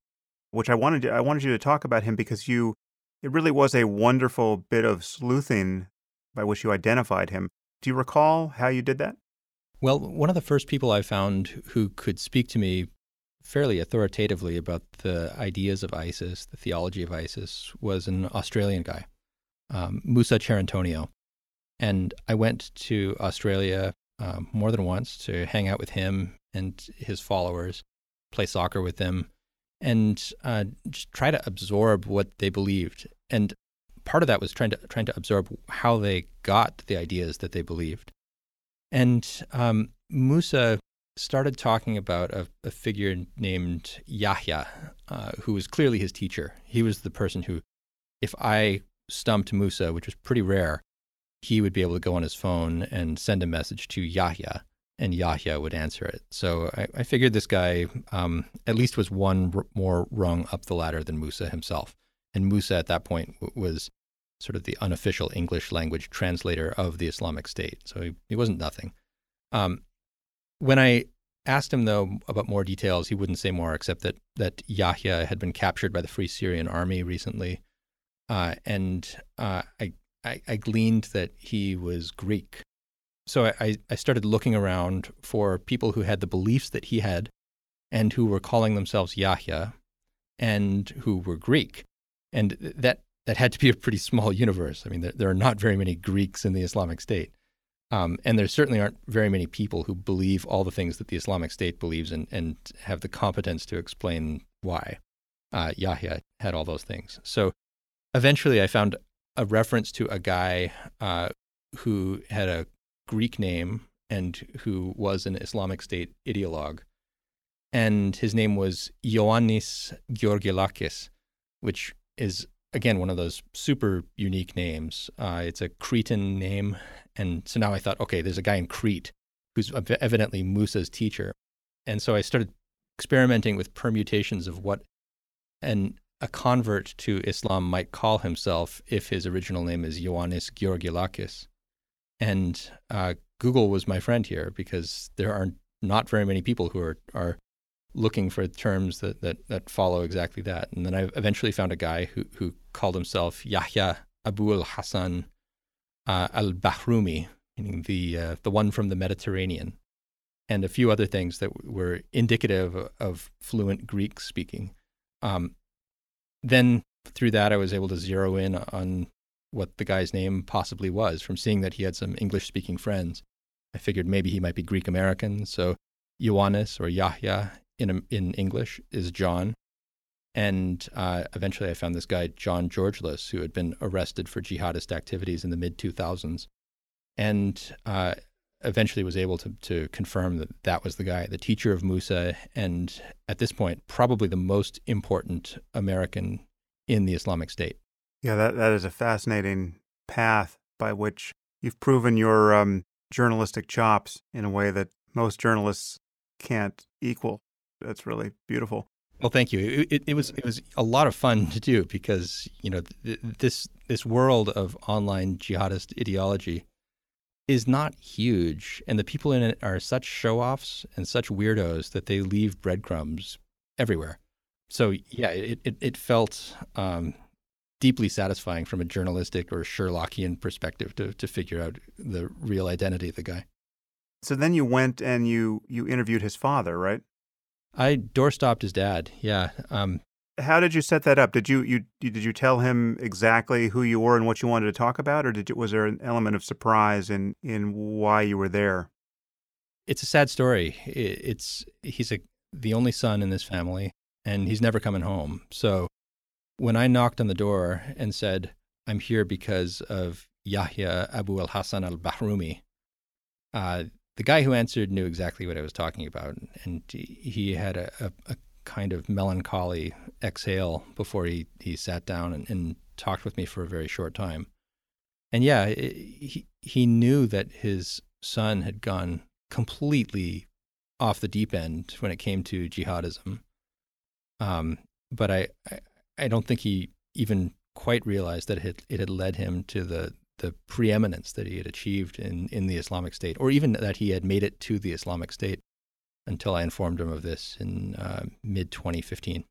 which I wanted to, I wanted you to talk about him because you it really was a wonderful bit of sleuthing by which you identified him. Do you recall how you did that? Well, one of the first people I found who could speak to me fairly authoritatively about the ideas of ISIS, the theology of ISIS, was an Australian guy, um, Musa Cerantonio. And I went to Australia um, more than once to hang out with him and his followers play soccer with them, and uh, just try to absorb what they believed. And part of that was trying to trying to absorb how they got the ideas that they believed. And um, Musa started talking about a, a figure named Yahya, uh, who was clearly his teacher. He was the person who, if I stumped Musa, which was pretty rare, he would be able to go on his phone and send a message to Yahya, and Yahya would answer it. So I, I figured this guy um, at least was one r- more rung up the ladder than Musa himself. And Musa at that point w- was sort of the unofficial English language translator of the Islamic State. So he, he wasn't nothing. Um, when I asked him, though, about more details, he wouldn't say more except that, that Yahya had been captured by the Free Syrian Army recently. Uh, and uh, I, I, I gleaned that he was Greek so I, I started looking around for people who had the beliefs that he had and who were calling themselves Yahya and who were Greek. And that, that had to be a pretty small universe. I mean, there, there are not very many Greeks in the Islamic State. Um, and there certainly aren't very many people who believe all the things that the Islamic State believes and, and have the competence to explain why. Uh, Yahya had all those things. So eventually I found a reference to a guy uh, who had a Greek name and who was an Islamic State ideologue. And his name was Ioannis Georgilakis, which is, again, one of those super unique names. Uh, it's a Cretan name. And so now I thought, okay, there's a guy in Crete who's evidently Musa's teacher. And so I started experimenting with permutations of what an a convert to Islam might call himself if his original name is Ioannis Georgilakis. And uh, Google was my friend here because there are not very many people who are, are looking for terms that, that, that follow exactly that. And then I eventually found a guy who, who called himself Yahya Abu al Hassan uh, al Bahrumi, meaning the, uh, the one from the Mediterranean, and a few other things that were indicative of fluent Greek speaking. Um, then through that, I was able to zero in on what the guy's name possibly was from seeing that he had some English speaking friends. I figured maybe he might be Greek American. So Ioannis or Yahya in, in English is John. And uh, eventually I found this guy, John Georgelas, who had been arrested for jihadist activities in the mid 2000s. And uh, eventually was able to, to confirm that that was the guy, the teacher of Musa, and at this point, probably the most important American in the Islamic State. Yeah, that, that is a fascinating path by which you've proven your um, journalistic chops in a way that most journalists can't equal. That's really beautiful. Well, thank you. It, it, it, was it was a lot of fun to do because you know th- this this world of online jihadist ideology is not huge, and the people in it are such show offs and such weirdos that they leave breadcrumbs everywhere. So yeah, it it, it felt um, deeply satisfying from a journalistic or Sherlockian perspective to to figure out the real identity of the guy. So then you went and you you interviewed his father, right? I doorstopped his dad. Yeah. Um, how did you set that up? Did you, you did you tell him exactly who you were and what you wanted to talk about, or did you, was there an element of surprise in in why you were there? It's a sad story. It's he's a the only son in this family, and he's never coming home. So when I knocked on the door and said, "I'm here because of Yahya Abu al Hassan al Bahrumi," uh, the guy who answered knew exactly what I was talking about, and he had a, a, a kind of melancholy exhale before he, he sat down and, and talked with me for a very short time. And yeah, it, he, he knew that his son had gone completely off the deep end when it came to jihadism. Um, but I, I, I don't think he even quite realized that it had, it had led him to the, the preeminence that he had achieved in, in the Islamic State, or even that he had made it to the Islamic State until I informed him of this in uh, mid 2015.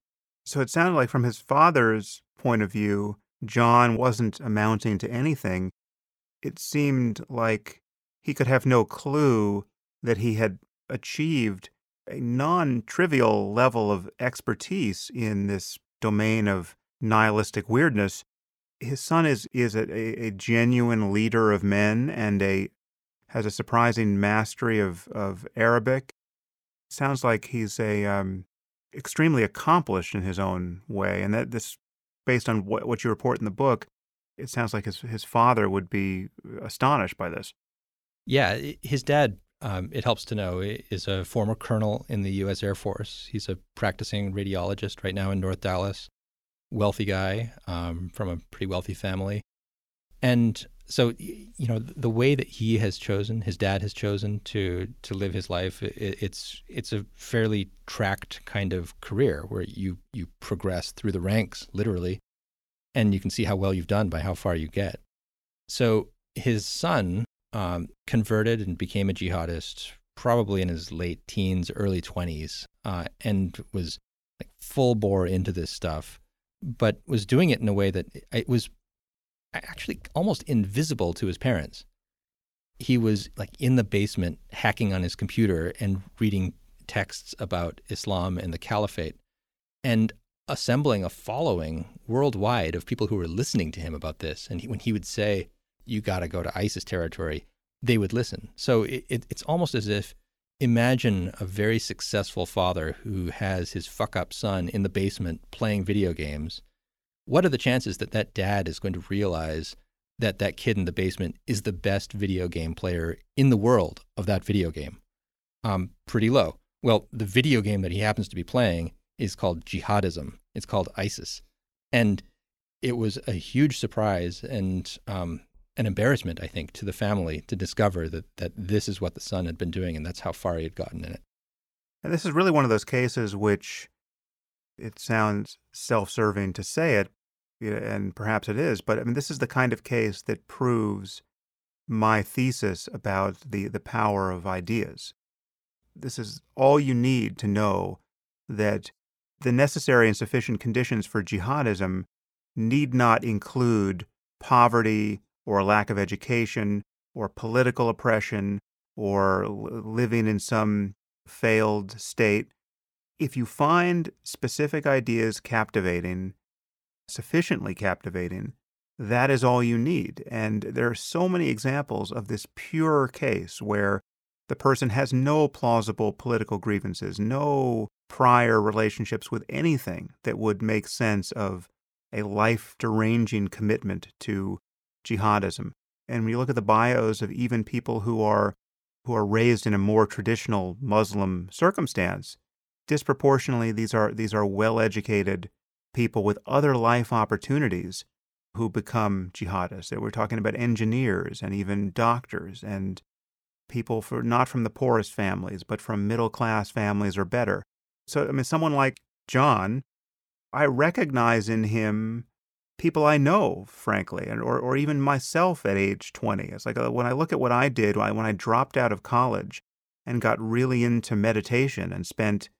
So it sounded like, from his father's point of view, John wasn't amounting to anything. It seemed like he could have no clue that he had achieved a non trivial level of expertise in this domain of nihilistic weirdness. His son is, is a, a genuine leader of men and a has a surprising mastery of, of Arabic sounds like he's a um, extremely accomplished in his own way, and that this, based on what what you report in the book, it sounds like his his father would be astonished by this. Yeah, his dad. Um, it helps to know is a former colonel in the U.S. Air Force. He's a practicing radiologist right now in North Dallas. Wealthy guy um, from a pretty wealthy family, and so you know the way that he has chosen, his dad has chosen to to live his life. It, it's it's a fairly tracked kind of career where you you progress through the ranks literally, and you can see how well you've done by how far you get. So his son um, converted and became a jihadist probably in his late teens, early twenties, uh, and was like full bore into this stuff, but was doing it in a way that it was actually almost invisible to his parents. He was like in the basement hacking on his computer and reading texts about Islam and the caliphate and assembling a following worldwide of people who were listening to him about this. And he, when he would say, You got to go to ISIS territory, they would listen. So it, it, it's almost as if imagine a very successful father who has his fuck up son in the basement playing video games what are the chances that that dad is going to realize that that kid in the basement is the best video game player in the world of that video game. Um, pretty low. Well, the video game that he happens to be playing is called jihadism. It's called ISIS, and it was a huge surprise and um, an embarrassment, I think, to the family to discover that that this is what the son had been doing, and that's how far he had gotten in it. And this is really one of those cases which it sounds self-serving to say it, and perhaps it is, but I mean, this is the kind of case that proves my thesis about the the power of ideas. This is all you need to know that the necessary and sufficient conditions for jihadism need not include poverty or lack of education or political oppression or living in some failed state. If you find specific ideas captivating, sufficiently captivating, that is all you need. And there are so many examples of this pure case where the person has no plausible political grievances, no prior relationships with anything that would make sense of a life deranging commitment to jihadism. And when you look at the bios of even people who are who are raised in a more traditional Muslim circumstance, disproportionately these are these are well-educated people with other life opportunities who become jihadists. We're talking about engineers and even doctors and people for not from the poorest families, but from middle class families or better. So I mean someone like John I recognize in him people I know, frankly, and or or even myself at age 20. It's like uh, when I look at what I did when I, when I dropped out of college and got really into meditation and spent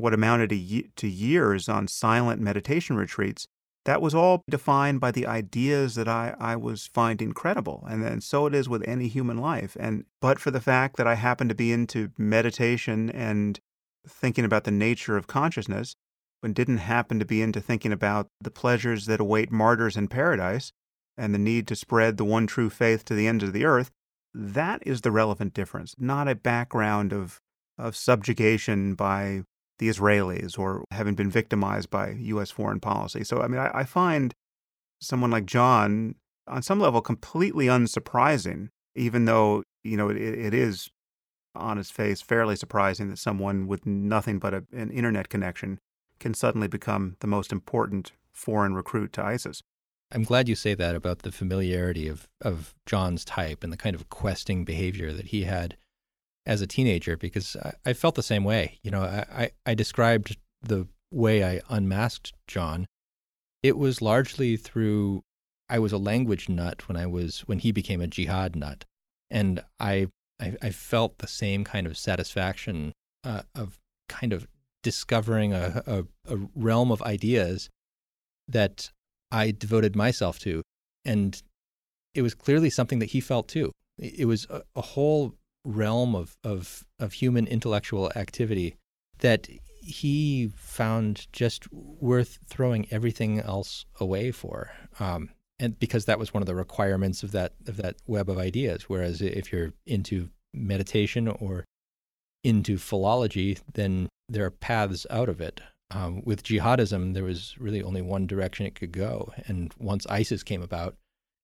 what amounted to, years on silent meditation retreats. That was all defined by the ideas that I, I was finding credible. And then so it is with any human life. And but for the fact that I happen to be into meditation and thinking about the nature of consciousness, and didn't happen to be into thinking about the pleasures that await martyrs in paradise and the need to spread the one true faith to the ends of the earth, that is the relevant difference, not a background of, of subjugation by the Israelis or having been victimized by U.S. foreign policy. So, I mean, I, I find someone like John, on some level, completely unsurprising, even though, you know, it, it is on its face fairly surprising that someone with nothing but a, an internet connection can suddenly become the most important foreign recruit to ISIS. I'm glad you say that about the familiarity of, of John's type and the kind of questing behavior that he had as a teenager, because I, I felt the same way. You know, I, I described the way I unmasked John. It was largely through I was a language nut when I was when he became a jihad nut, and I I, I felt the same kind of satisfaction uh, of kind of discovering a, a, a realm of ideas that I devoted myself to. And it was clearly something that he felt too. It was a, a whole realm of, of, of human intellectual activity that he found just worth throwing everything else away for. Um, and because that was one of the requirements of that of that web of ideas. Whereas if you're into meditation or into philology, then there are paths out of it. Um, with jihadism, there was really only one direction it could go. And once ISIS came about,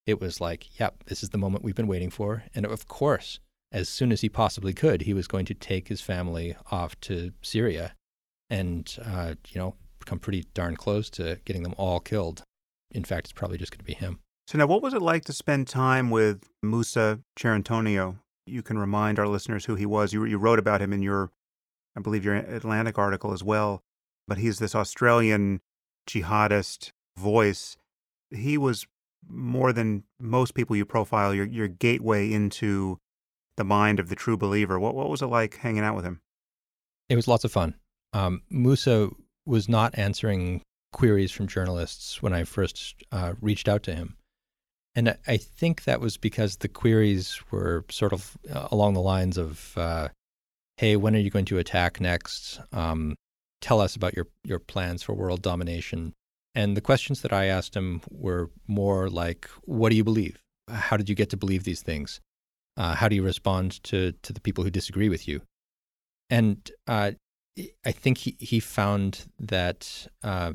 it was like, yep, this is the moment we've been waiting for. And of course, as soon as he possibly could, he was going to take his family off to Syria and, uh, you know, come pretty darn close to getting them all killed. In fact, it's probably just going to be him. So now, what was it like to spend time with Musa Cerantonio? You can remind our listeners who he was. You, you wrote about him in your I believe your Atlantic article as well. But he's this Australian jihadist voice. He was more than most people you profile, your your gateway into the mind of the true believer. What what was it like hanging out with him? It was lots of fun. Um, Musa was not answering queries from journalists when I first uh, reached out to him. And I think that was because the queries were sort of uh, along the lines of uh, hey, when are you going to attack next? Um, tell us about your, your plans for world domination. And the questions that I asked him were more like, what do you believe? How did you get to believe these things? Uh, how do you respond to, to the people who disagree with you? And uh, I think he, he found that uh,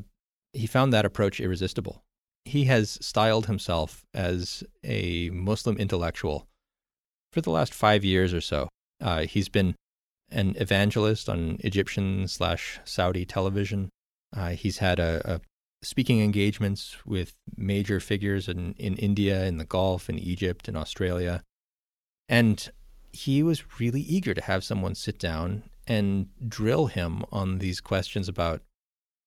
he found that approach irresistible. he has styled himself as a Muslim intellectual for the last five years or so. Uh, he's been an evangelist on Egyptian slash Saudi television. Uh, he's had a, a, speaking engagements with major figures in, in India, in the Gulf, in Egypt, in Australia. And he was really eager to have someone sit down and drill him on these questions about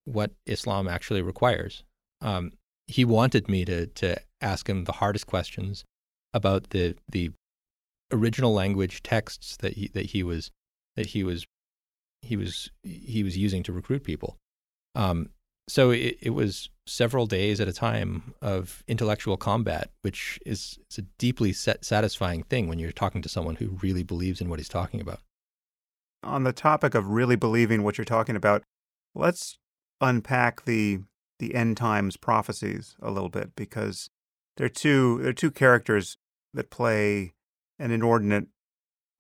what Islam actually requires. Um, he wanted me to to ask him the hardest questions about the the original language texts that he that he was that he was he was he was using to recruit people. Um, so it, it was several days at a time of intellectual combat, which is, a deeply satisfying thing when you're talking to someone who really believes in what he's talking about. On the topic of really believing what you're talking about, let's unpack the the end times prophecies a little bit because there are two there are two characters that play an inordinate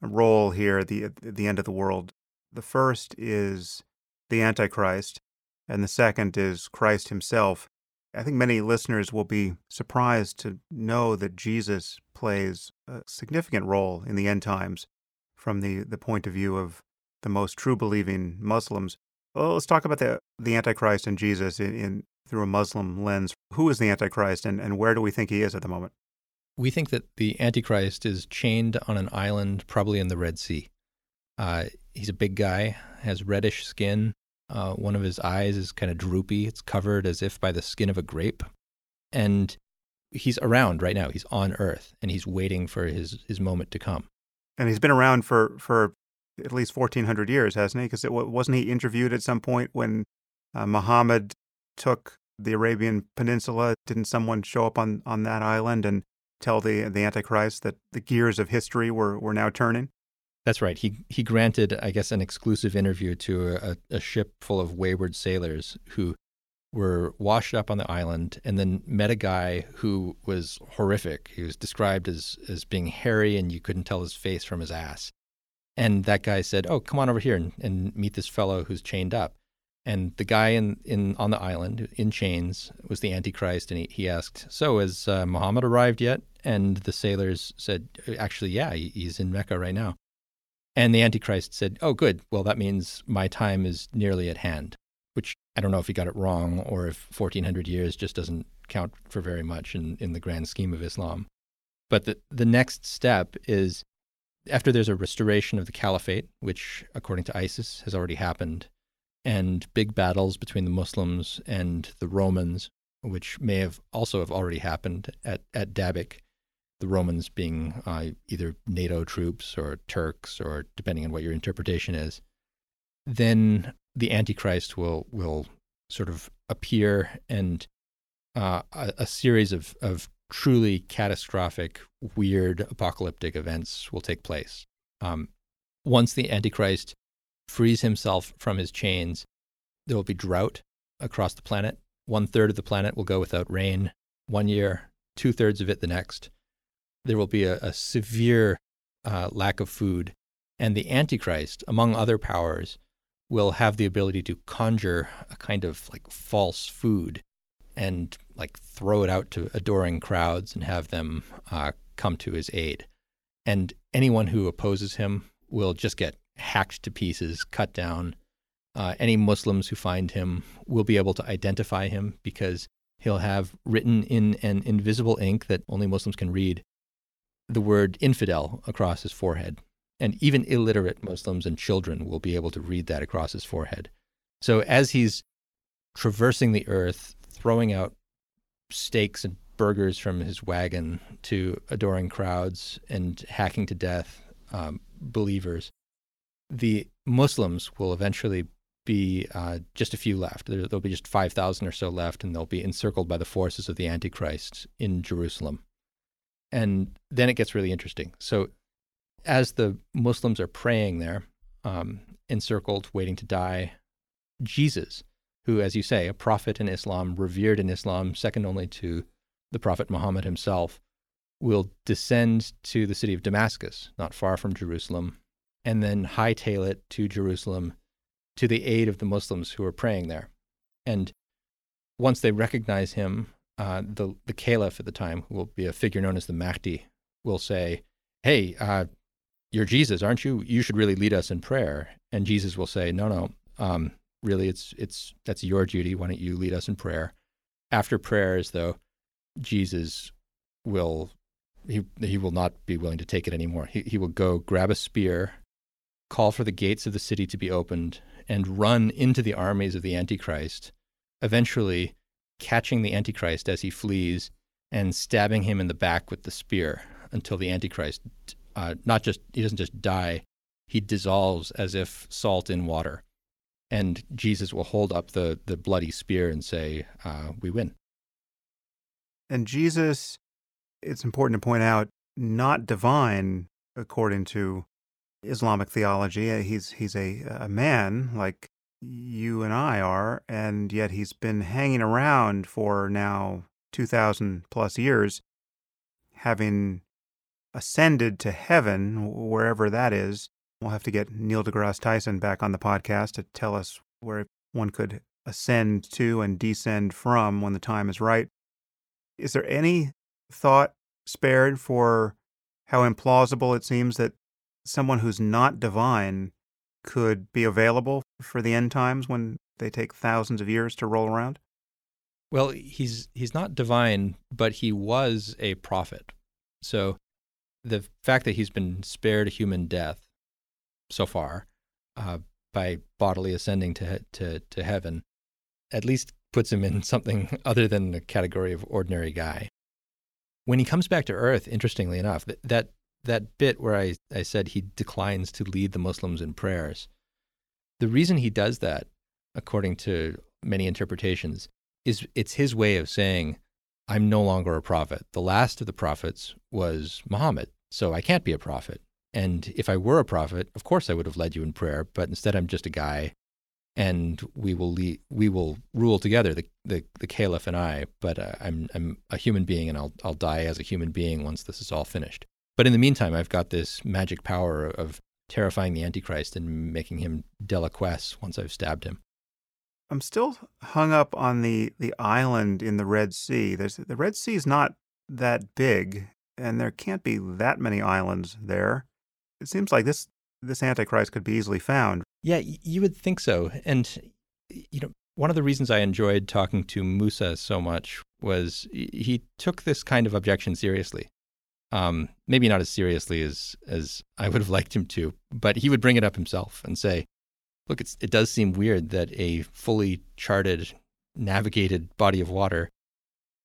role here at the at the end of the world. The first is the Antichrist, and the second is Christ himself. I think many listeners will be surprised to know that Jesus plays a significant role in the end times from the, the point of view of the most true believing Muslims. Well, let's talk about the, the Antichrist and Jesus in, in through a Muslim lens. Who is the Antichrist and, and where do we think he is at the moment? We think that the Antichrist is chained on an island, probably in the Red Sea. Uh, he's a big guy, has reddish skin, uh, one of his eyes is kind of droopy. It's covered as if by the skin of a grape. And he's around right now. He's on Earth and he's waiting for his, his moment to come. And he's been around for, for at least 1400 years, hasn't he? Because wasn't he interviewed at some point when uh, Muhammad took the Arabian Peninsula? Didn't someone show up on, on that island and tell the, the Antichrist that the gears of history were, were now turning? That's right. He he granted, I guess, an exclusive interview to a, a ship full of wayward sailors who were washed up on the island, and then met a guy who was horrific. He was described as as being hairy, and you couldn't tell his face from his ass. And that guy said, "Oh, come on over here and, and meet this fellow who's chained up." And the guy in, in on the island in chains was the Antichrist, and he, he asked, "So has uh, Muhammad arrived yet?" And the sailors said, "Actually, yeah, he's in Mecca right now." And the Antichrist said, Oh, good. Well, that means my time is nearly at hand, which I don't know if he got it wrong or if 1400 years just doesn't count for very much in, in the grand scheme of Islam. But the, the next step is after there's a restoration of the caliphate, which according to ISIS has already happened, and big battles between the Muslims and the Romans, which may have also have already happened at, at Dabiq, the Romans being uh, either NATO troops or Turks, or depending on what your interpretation is, then the Antichrist will will sort of appear, and uh, a, a, series of of truly catastrophic, weird, apocalyptic events will take place. Um, once the Antichrist frees himself from his chains, there will be drought across the planet. One third of the planet will go without rain one year, two thirds of it the next there will be a, a severe uh, lack of food. And the Antichrist, among other powers, will have the ability to conjure a kind of like false food and like throw it out to adoring crowds and have them uh, come to his aid. And anyone who opposes him will just get hacked to pieces, cut down. Uh, any Muslims who find him will be able to identify him because he'll have written in an invisible ink that only Muslims can read the word infidel across his forehead. And even illiterate Muslims and children will be able to read that across his forehead. So as he's traversing the earth, throwing out steaks and burgers from his wagon to adoring crowds and hacking to death um, believers, the Muslims will eventually be uh, just a few left. There, will be just 5,000 or so left, and they'll be encircled by the forces of the Antichrist in Jerusalem. And then it gets really interesting. So, as the Muslims are praying there, um, encircled, waiting to die, Jesus, who, as you say, a prophet in Islam, revered in Islam, second only to the Prophet Muhammad himself, will descend to the city of Damascus, not far from Jerusalem, and then hightail it to Jerusalem to the aid of the Muslims who are praying there. And once they recognize him uh, the the caliph at the time, who will be a figure known as the Mahdi, will say, "Hey, uh, you're Jesus, aren't you? You should really lead us in prayer." And Jesus will say, "No, no, um, really, it's it's that's your duty. Why don't you lead us in prayer?" After prayers, though, Jesus will he he will not be willing to take it anymore. He he will go grab a spear, call for the gates of the city to be opened, and run into the armies of the Antichrist, eventually catching the Antichrist as he flees and stabbing him in the back with the spear until the Antichrist uh, not just he doesn't just die, he dissolves as if salt in water. And Jesus will hold up the the bloody spear and say, uh, "We win." And Jesus, it's important to point out, not divine according to Islamic theology. He's he's a, a man like you and I are, and yet he's been hanging around for now 2,000 plus years, having ascended to heaven, wherever that is. We'll have to get Neil deGrasse Tyson back on the podcast to tell us where one could ascend to and descend from when the time is right. Is there any thought spared for how implausible it seems that someone who's not divine could be available for the end times when they take thousands of years to roll around? Well, he's he's not divine, but he was a prophet. So the fact that he's been spared human death so far uh, by bodily ascending to to to heaven at least puts him in something other than the category of ordinary guy. When he comes back to Earth, interestingly enough, that, that that bit where I, I said he declines to lead the Muslims in prayers, the reason he does that, according to many interpretations, is it's his way of saying, I'm no longer a prophet. The last of the prophets was Muhammad, so I can't be a prophet. And if I were a prophet, of course I would have led you in prayer, but instead I'm just a guy and we will lead, we will rule together the, the, the caliph and I, but uh, I'm I'm a human being and I'll I'll die as a human being once this is all finished. But in the meantime, I've got this magic power of terrifying the Antichrist and making him deliquesce once I've stabbed him. I'm still hung up on the, the island in the Red Sea. There's, the Red Sea is not that big, and there can't be that many islands there. It seems like this this Antichrist could be easily found. Yeah, you would think so. And you know, one of the reasons I enjoyed talking to Musa so much was he took this kind of objection seriously. Um, maybe not as seriously as as I would have liked him to, but he would bring it up himself and say, "Look, it does seem weird that a fully charted, navigated body of water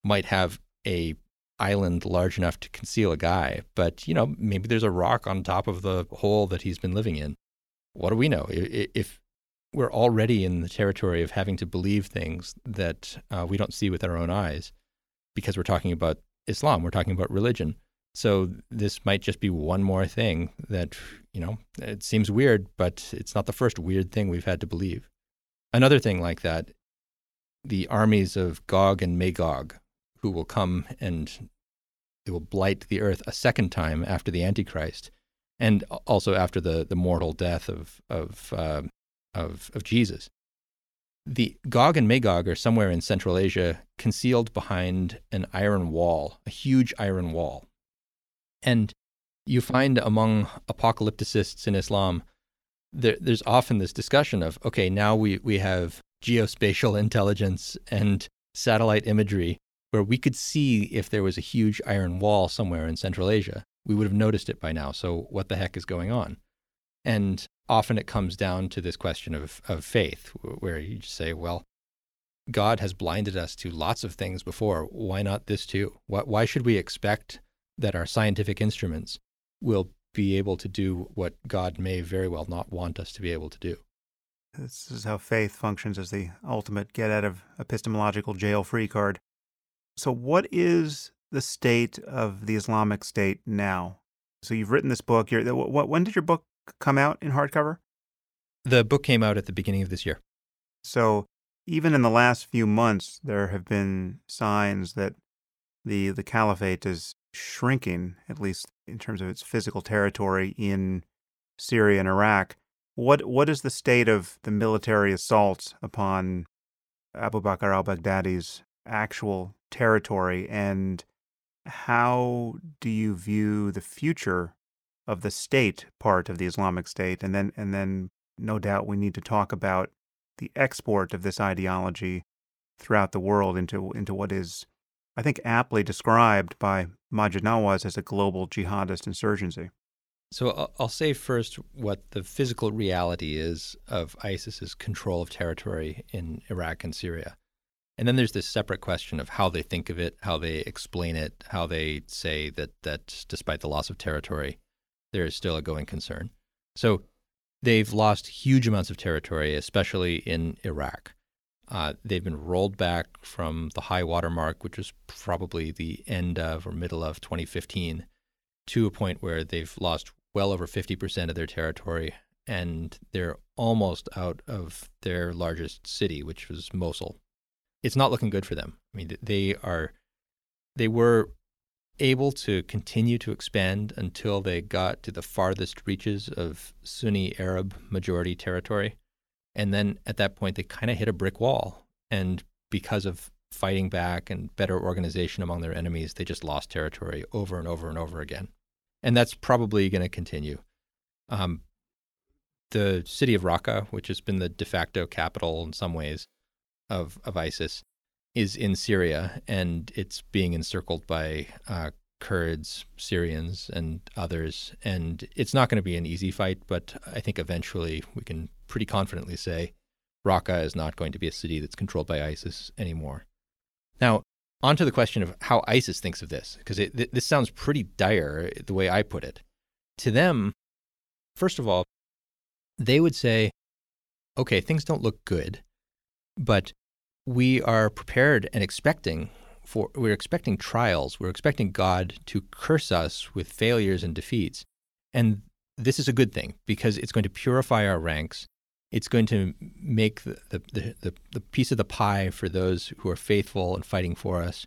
might have a island large enough to conceal a guy, but you know maybe there's a rock on top of the hole that he's been living in. What do we know? If we're already in the territory of having to believe things that uh, we don't see with our own eyes, because we're talking about Islam, we're talking about religion so this might just be one more thing that, you know, it seems weird, but it's not the first weird thing we've had to believe. Another thing like that, the armies of Gog and Magog, who will come and they will blight the earth a second time after the Antichrist, and also after the, the mortal death of, of, uh, of, of Jesus. The Gog and Magog are somewhere in Central Asia, concealed behind an iron wall, a huge iron wall and you find among apocalypticists in Islam, there, there's often this discussion of, okay, now we, we have geospatial intelligence and satellite imagery where we could see if there was a huge iron wall somewhere in Central Asia. We would have noticed it by now. So, what the heck is going on? And often it comes down to this question of, of faith, where you just say, well, God has blinded us to lots of things before. Why not this too? Why, why should we expect that our scientific instruments will be able to do what God may very well not want us to be able to do. This is how faith functions as the ultimate get out of epistemological jail free card. So, what is the state of the Islamic State now? So, you've written this book. You're, when did your book come out in hardcover? The book came out at the beginning of this year. So, even in the last few months, there have been signs that the the caliphate is shrinking, at least in terms of its physical territory in Syria and Iraq. What what is the state of the military assault upon Abu Bakr al-Baghdadi's actual territory and how do you view the future of the state part of the Islamic State and then and then no doubt we need to talk about the export of this ideology throughout the world into into what is I think aptly described by Maajid Nawaz as a global jihadist insurgency. So I'll say first what the physical reality is of ISIS's control of territory in Iraq and Syria. And then there's this separate question of how they think of it, how they explain it, how they say that that despite the loss of territory, there is still a going concern. So they've lost huge amounts of territory, especially in Iraq. Uh, they've been rolled back from the high water mark, which was probably the end of or middle of 2015, to a point where they've lost well over 50% of their territory, and they're almost out of their largest city, which was Mosul. It's not looking good for them. I mean, they are, they were able to continue to expand until they got to the farthest reaches of Sunni Arab majority territory. And then at that point, they kind of hit a brick wall. And because of fighting back and better organization among their enemies, they just lost territory over and over and over again and that's probably going to continue. Um, the city of Raqqa, which has been the de facto capital in some ways of of ISIS, is in Syria, and it's being encircled by uh, Kurds, Syrians, and others. And it's not going to be an easy fight, but I think eventually we can pretty confidently say Raqqa is not going to be a city that's controlled by ISIS anymore. Now, on to the question of how ISIS thinks of this, because th- this sounds pretty dire the way I put it. To them, first of all, they would say, okay, things don't look good, but we are prepared and expecting for we're expecting trials, we're expecting God to curse us with failures and defeats. And this is a good thing because it's going to purify our ranks it's going to make the, the, the, the, piece of the pie for those who are faithful and fighting for us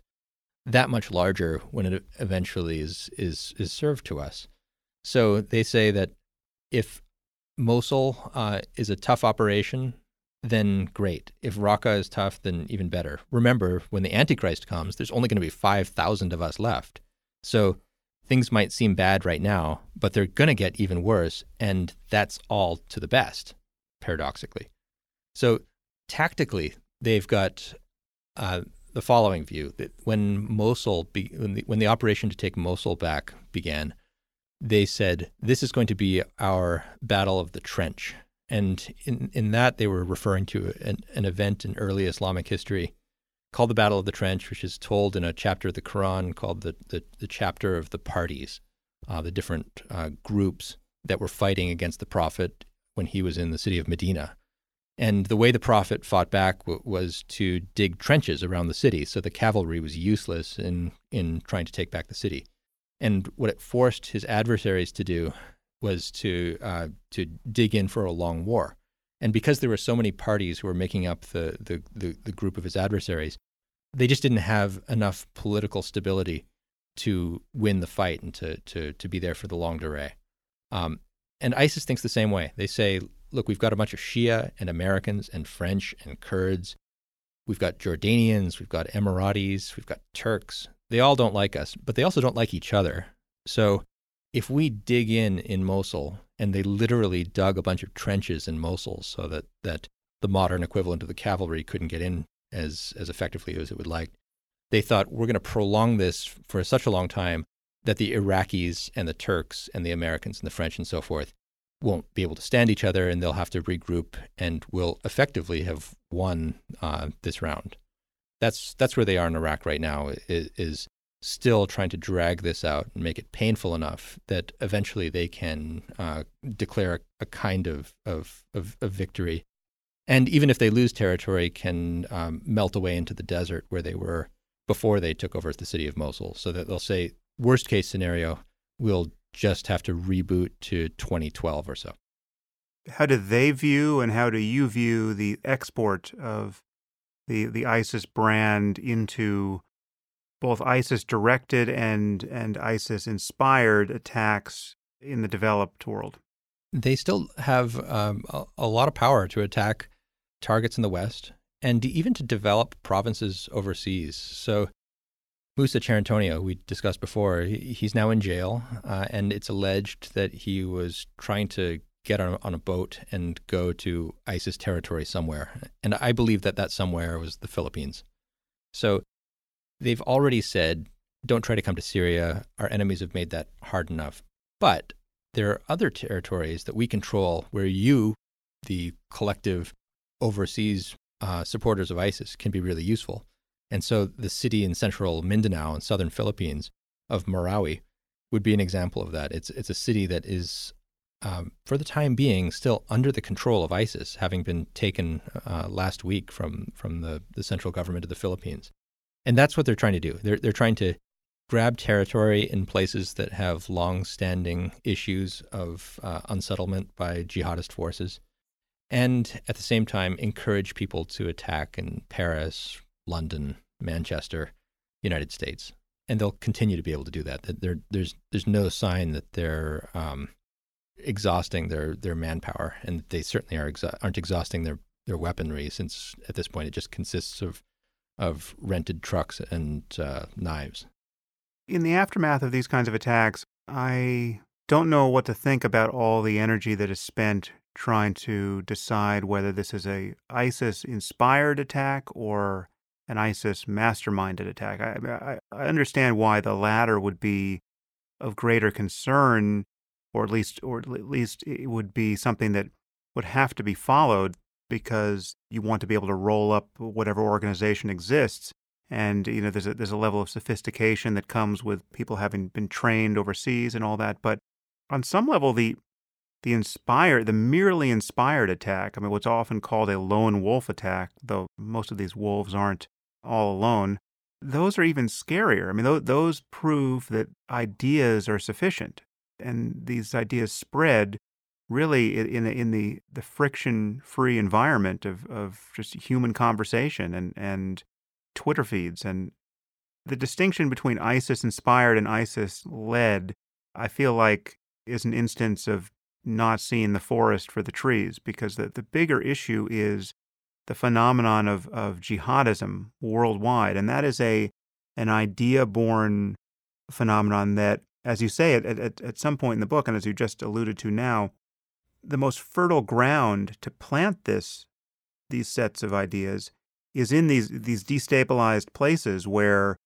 that much larger when it eventually is, is, is served to us. So they say that if Mosul uh, is a tough operation, then great. If Raqqa is tough, then even better. Remember, when the Antichrist comes, there's only going to be 5,000 of us left. So things might seem bad right now, but they're going to get even worse. And that's all to the best paradoxically. So tactically, they've got uh, the following view that when Mosul, be, when, the, when the operation to take Mosul back began, they said this is going to be our battle of the trench. And in, in that, they were referring to an, an event in early Islamic history called the Battle of the Trench, which is told in a chapter of the Quran called the, the, the chapter of the parties, uh, the different uh, groups that were fighting against the Prophet when he was in the city of Medina. And the way the Prophet fought back w- was to dig trenches around the city, so the cavalry was useless in, in trying to take back the city. And what it forced his adversaries to do was to, uh, to dig in for a long war. And because there were so many parties who were making up the, the, the, the group of his adversaries, they just didn't have enough political stability to win the fight and to, to, to be there for the longue durée. Um, and ISIS thinks the same way. They say, look, we've got a bunch of Shia and Americans and French and Kurds. We've got Jordanians, we've got Emiratis, we've got Turks. They all don't like us, but they also don't like each other. So if we dig in in Mosul, and they literally dug a bunch of trenches in Mosul so that, that the modern equivalent of the cavalry couldn't get in as, as effectively as it would like, they thought we're going to prolong this for such a long time that the Iraqis and the Turks and the Americans and the French and so forth won't be able to stand each other and they'll have to regroup and will effectively have won uh, this round. That's, that's where they are in Iraq right now, is, is still trying to drag this out and make it painful enough that eventually they can uh, declare a, a kind of, of, of, of, victory. And even if they lose territory, can um, melt away into the desert where they were before they took over the city of Mosul. So that they'll say worst case scenario, we'll just have to reboot to 2012 or so. How do they view and how do you view the export of the the ISIS brand into both ISIS directed and and ISIS inspired attacks in the developed world? They still have um, a, a lot of power to attack targets in the West and even to develop provinces overseas. So Musa Cerantonio, we discussed before, he's now in jail, uh, and it's alleged that he was trying to get on, on a boat and go to ISIS territory somewhere. And I believe that that somewhere was the Philippines. So they've already said, don't try to come to Syria. Our enemies have made that hard enough. But there are other territories that we control where you, the collective overseas uh, supporters of ISIS, can be really useful. And so the city in central Mindanao in southern Philippines of Marawi would be an example of that. It's, it's a city that is, um, for the time being, still under the control of ISIS, having been taken uh, last week from, from the, the central government of the Philippines. And that's what they're trying to do. They're, they're trying to grab territory in places that have long standing issues of uh, unsettlement by jihadist forces, and at the same time, encourage people to attack in Paris, London, Manchester, United States. And they'll continue to be able to do that. There, there's, there's no sign that they're um, exhausting their, their manpower, and they certainly are exa- aren't exhausting their, their weaponry, since at this point it just consists of, of rented trucks and uh, knives. In the aftermath of these kinds of attacks, I don't know what to think about all the energy that is spent trying to decide whether this is a ISIS inspired attack or an ISIS masterminded attack. I, I, I understand why the latter would be of greater concern, or at least, or at least it would be something that would have to be followed because you want to be able to roll up whatever organization exists. And you know, there's a there's a level of sophistication that comes with people having been trained overseas and all that. But on some level, the the inspired, the merely inspired attack, I mean, what's often called a lone wolf attack, though most of these wolves aren't all alone, those are even scarier. I mean, those prove that ideas are sufficient, and these ideas spread really in in the the friction free environment of of just human conversation and and Twitter feeds and the distinction between ISIS inspired and ISIS led, I feel like is an instance of not seeing the forest for the trees because the, the bigger issue is the phenomenon of, of jihadism worldwide. And that is a an idea born phenomenon that, as you say at, at, at some point in the book, and as you just alluded to now, the most fertile ground to plant this these sets of ideas is in these these destabilized places where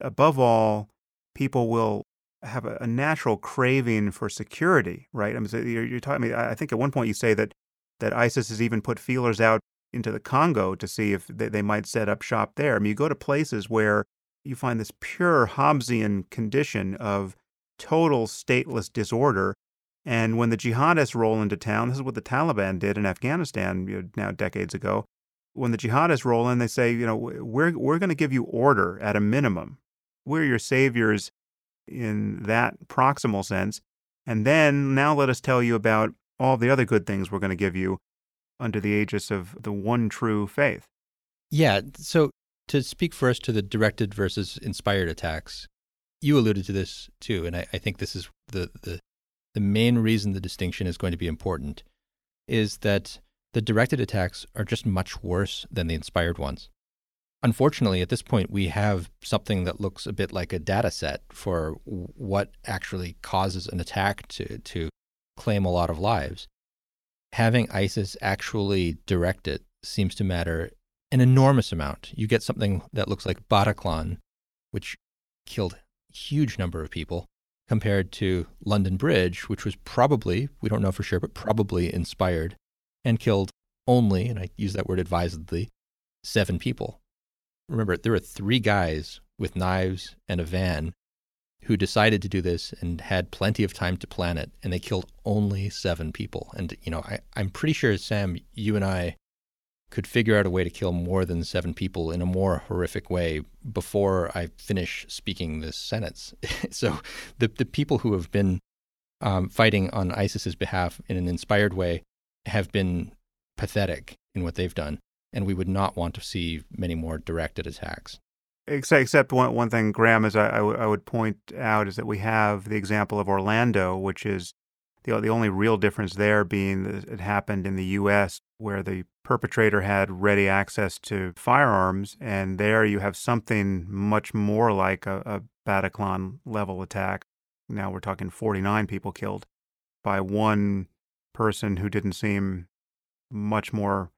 above all people will have a, a natural craving for security right i mean so you're, you're talking i think at one point you say that that isis has even put feelers out into the Congo to see if they, they might set up shop there. I mean, you go to places where you find this pure Hobbesian condition of total stateless disorder. And when the jihadists roll into town, this is what the Taliban did in Afghanistan you know, now decades ago. When the jihadists roll in, they say, you know, we're, we're going to give you order at a minimum. We're your saviors in that proximal sense. And then now let us tell you about all the other good things we're going to give you under the aegis of the one true faith. Yeah. So to speak first to the directed versus inspired attacks, you alluded to this too, and I, I think this is the, the the main reason the distinction is going to be important is that the directed attacks are just much worse than the inspired ones. Unfortunately, at this point, we have something that looks a bit like a data set for what actually causes an attack to, to claim a lot of lives having ISIS actually direct it seems to matter an enormous amount. You get something that looks like Bataclan, which killed a huge number of people, compared to London Bridge, which was probably, we don't know for sure, but probably inspired and killed only, and I use that word advisedly, seven people. Remember, there were three guys with knives and a van who decided to do this and had plenty of time to plan it, and they killed only seven people. And you know, I, I'm pretty sure Sam, you and I could figure out a way to kill more than seven people in a more horrific way before I finish speaking this sentence. so the the people who have been um, fighting on ISIS's behalf in an inspired way have been pathetic in what they've done, and we would not want to see many more directed attacks. Except, except one, one thing, Graeme, is I, I, w- I would point out is that we have the example of Orlando, which is the, the only real difference there being that it happened in the U.S. where the perpetrator had ready access to firearms. And there you have something much more like a, a Bataclan level attack. Now we're talking 49 people killed by one person who didn't seem much more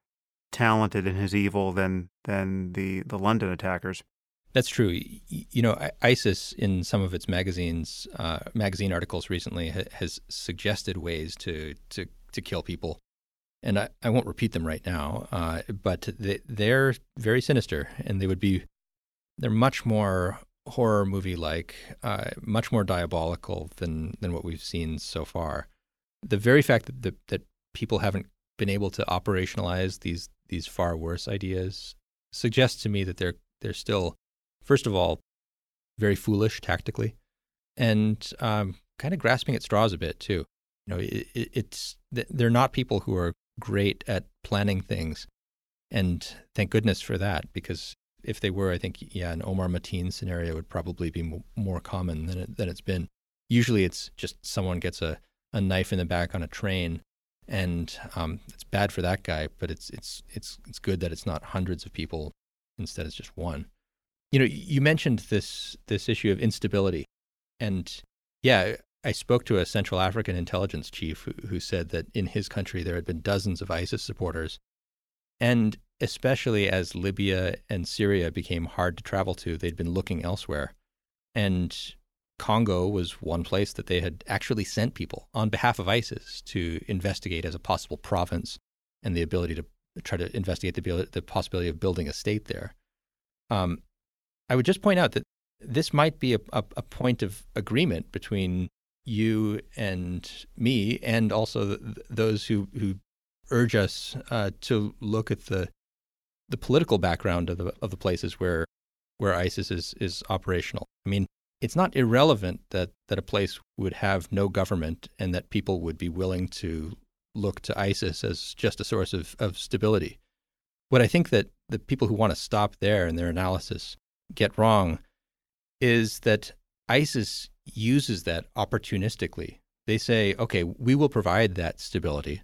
talented in his evil than than the the London attackers. That's true. You know, ISIS in some of its magazines, uh, magazine articles recently ha- has suggested ways to to to kill people, and I, I won't repeat them right now. Uh, but they, they're very sinister, and they would be they're much more horror movie like, uh, much more diabolical than than what we've seen so far. The very fact that the, that people haven't been able to operationalize these these far worse ideas suggests to me that they're they're still first of all, very foolish tactically, and um, kind of grasping at straws a bit too. You know, it, it, it's they're not people who are great at planning things, and thank goodness for that because if they were, I think yeah, an Omar Mateen scenario would probably be more common than it, than it's been. Usually, it's just someone gets a, a knife in the back on a train, and um, it's bad for that guy. But it's it's it's it's good that it's not hundreds of people. Instead, it's just one. You know, you mentioned this this issue of instability, and yeah, I spoke to a Central African intelligence chief who, who said that in his country there had been dozens of ISIS supporters, and especially as Libya and Syria became hard to travel to, they'd been looking elsewhere, and Congo was one place that they had actually sent people on behalf of ISIS to investigate as a possible province and the ability to try to investigate the, the possibility of building a state there. Um, I would just point out that this might be a, a, a point of agreement between you and me, and also the, those who, who urge us uh, to look at the the political background of the of the places where where ISIS is is operational. I mean, it's not irrelevant that that a place would have no government and that people would be willing to look to ISIS as just a source of, of stability. What I think that the people who want to stop there in their analysis get wrong is that ISIS uses that opportunistically. They say, okay, we will provide that stability.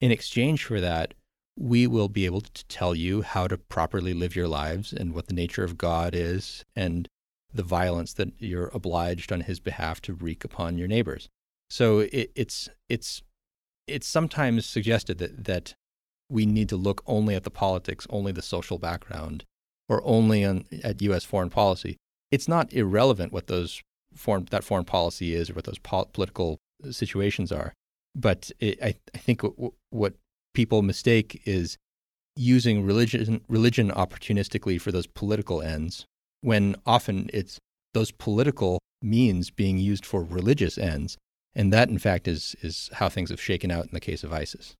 In exchange for that, we will be able to tell you how to properly live your lives and what the nature of God is and the violence that you're obliged on his behalf to wreak upon your neighbors. So it, it's it's it's sometimes suggested that that we need to look only at the politics, only the social background, or only on, at U.S. foreign policy, it's not irrelevant what those foreign, that foreign policy is or what those pol- political situations are. But it, I, I think what, what people mistake is using religion, religion opportunistically for those political ends, when often it's those political means being used for religious ends. And that, in fact, is, is how things have shaken out in the case of ISIS.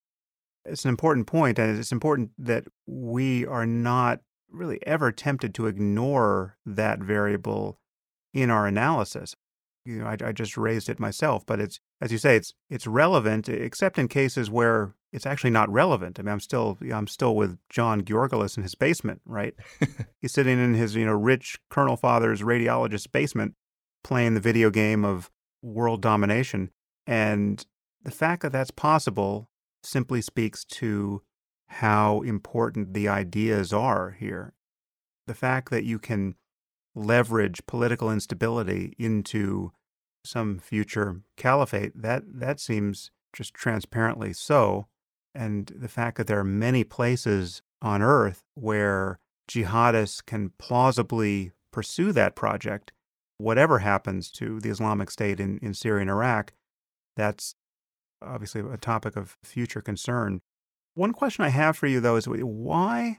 It's an important point, and it's important that we are not really ever tempted to ignore that variable in our analysis. You know, I, I, just raised it myself, but it's as you say, it's it's relevant, except in cases where it's actually not relevant. I mean, I'm still I'm still with John Georgelas in his basement, right? He's sitting in his you know rich Colonel Father's radiologist basement, playing the video game of world domination, and the fact that that's possible simply speaks to how important the ideas are here. The fact that you can leverage political instability into some future caliphate, that, that seems just transparently so. And the fact that there are many places on earth where jihadists can plausibly pursue that project, whatever happens to the Islamic State in, in Syria and Iraq, that's obviously a topic of future concern. One question I have for you though is why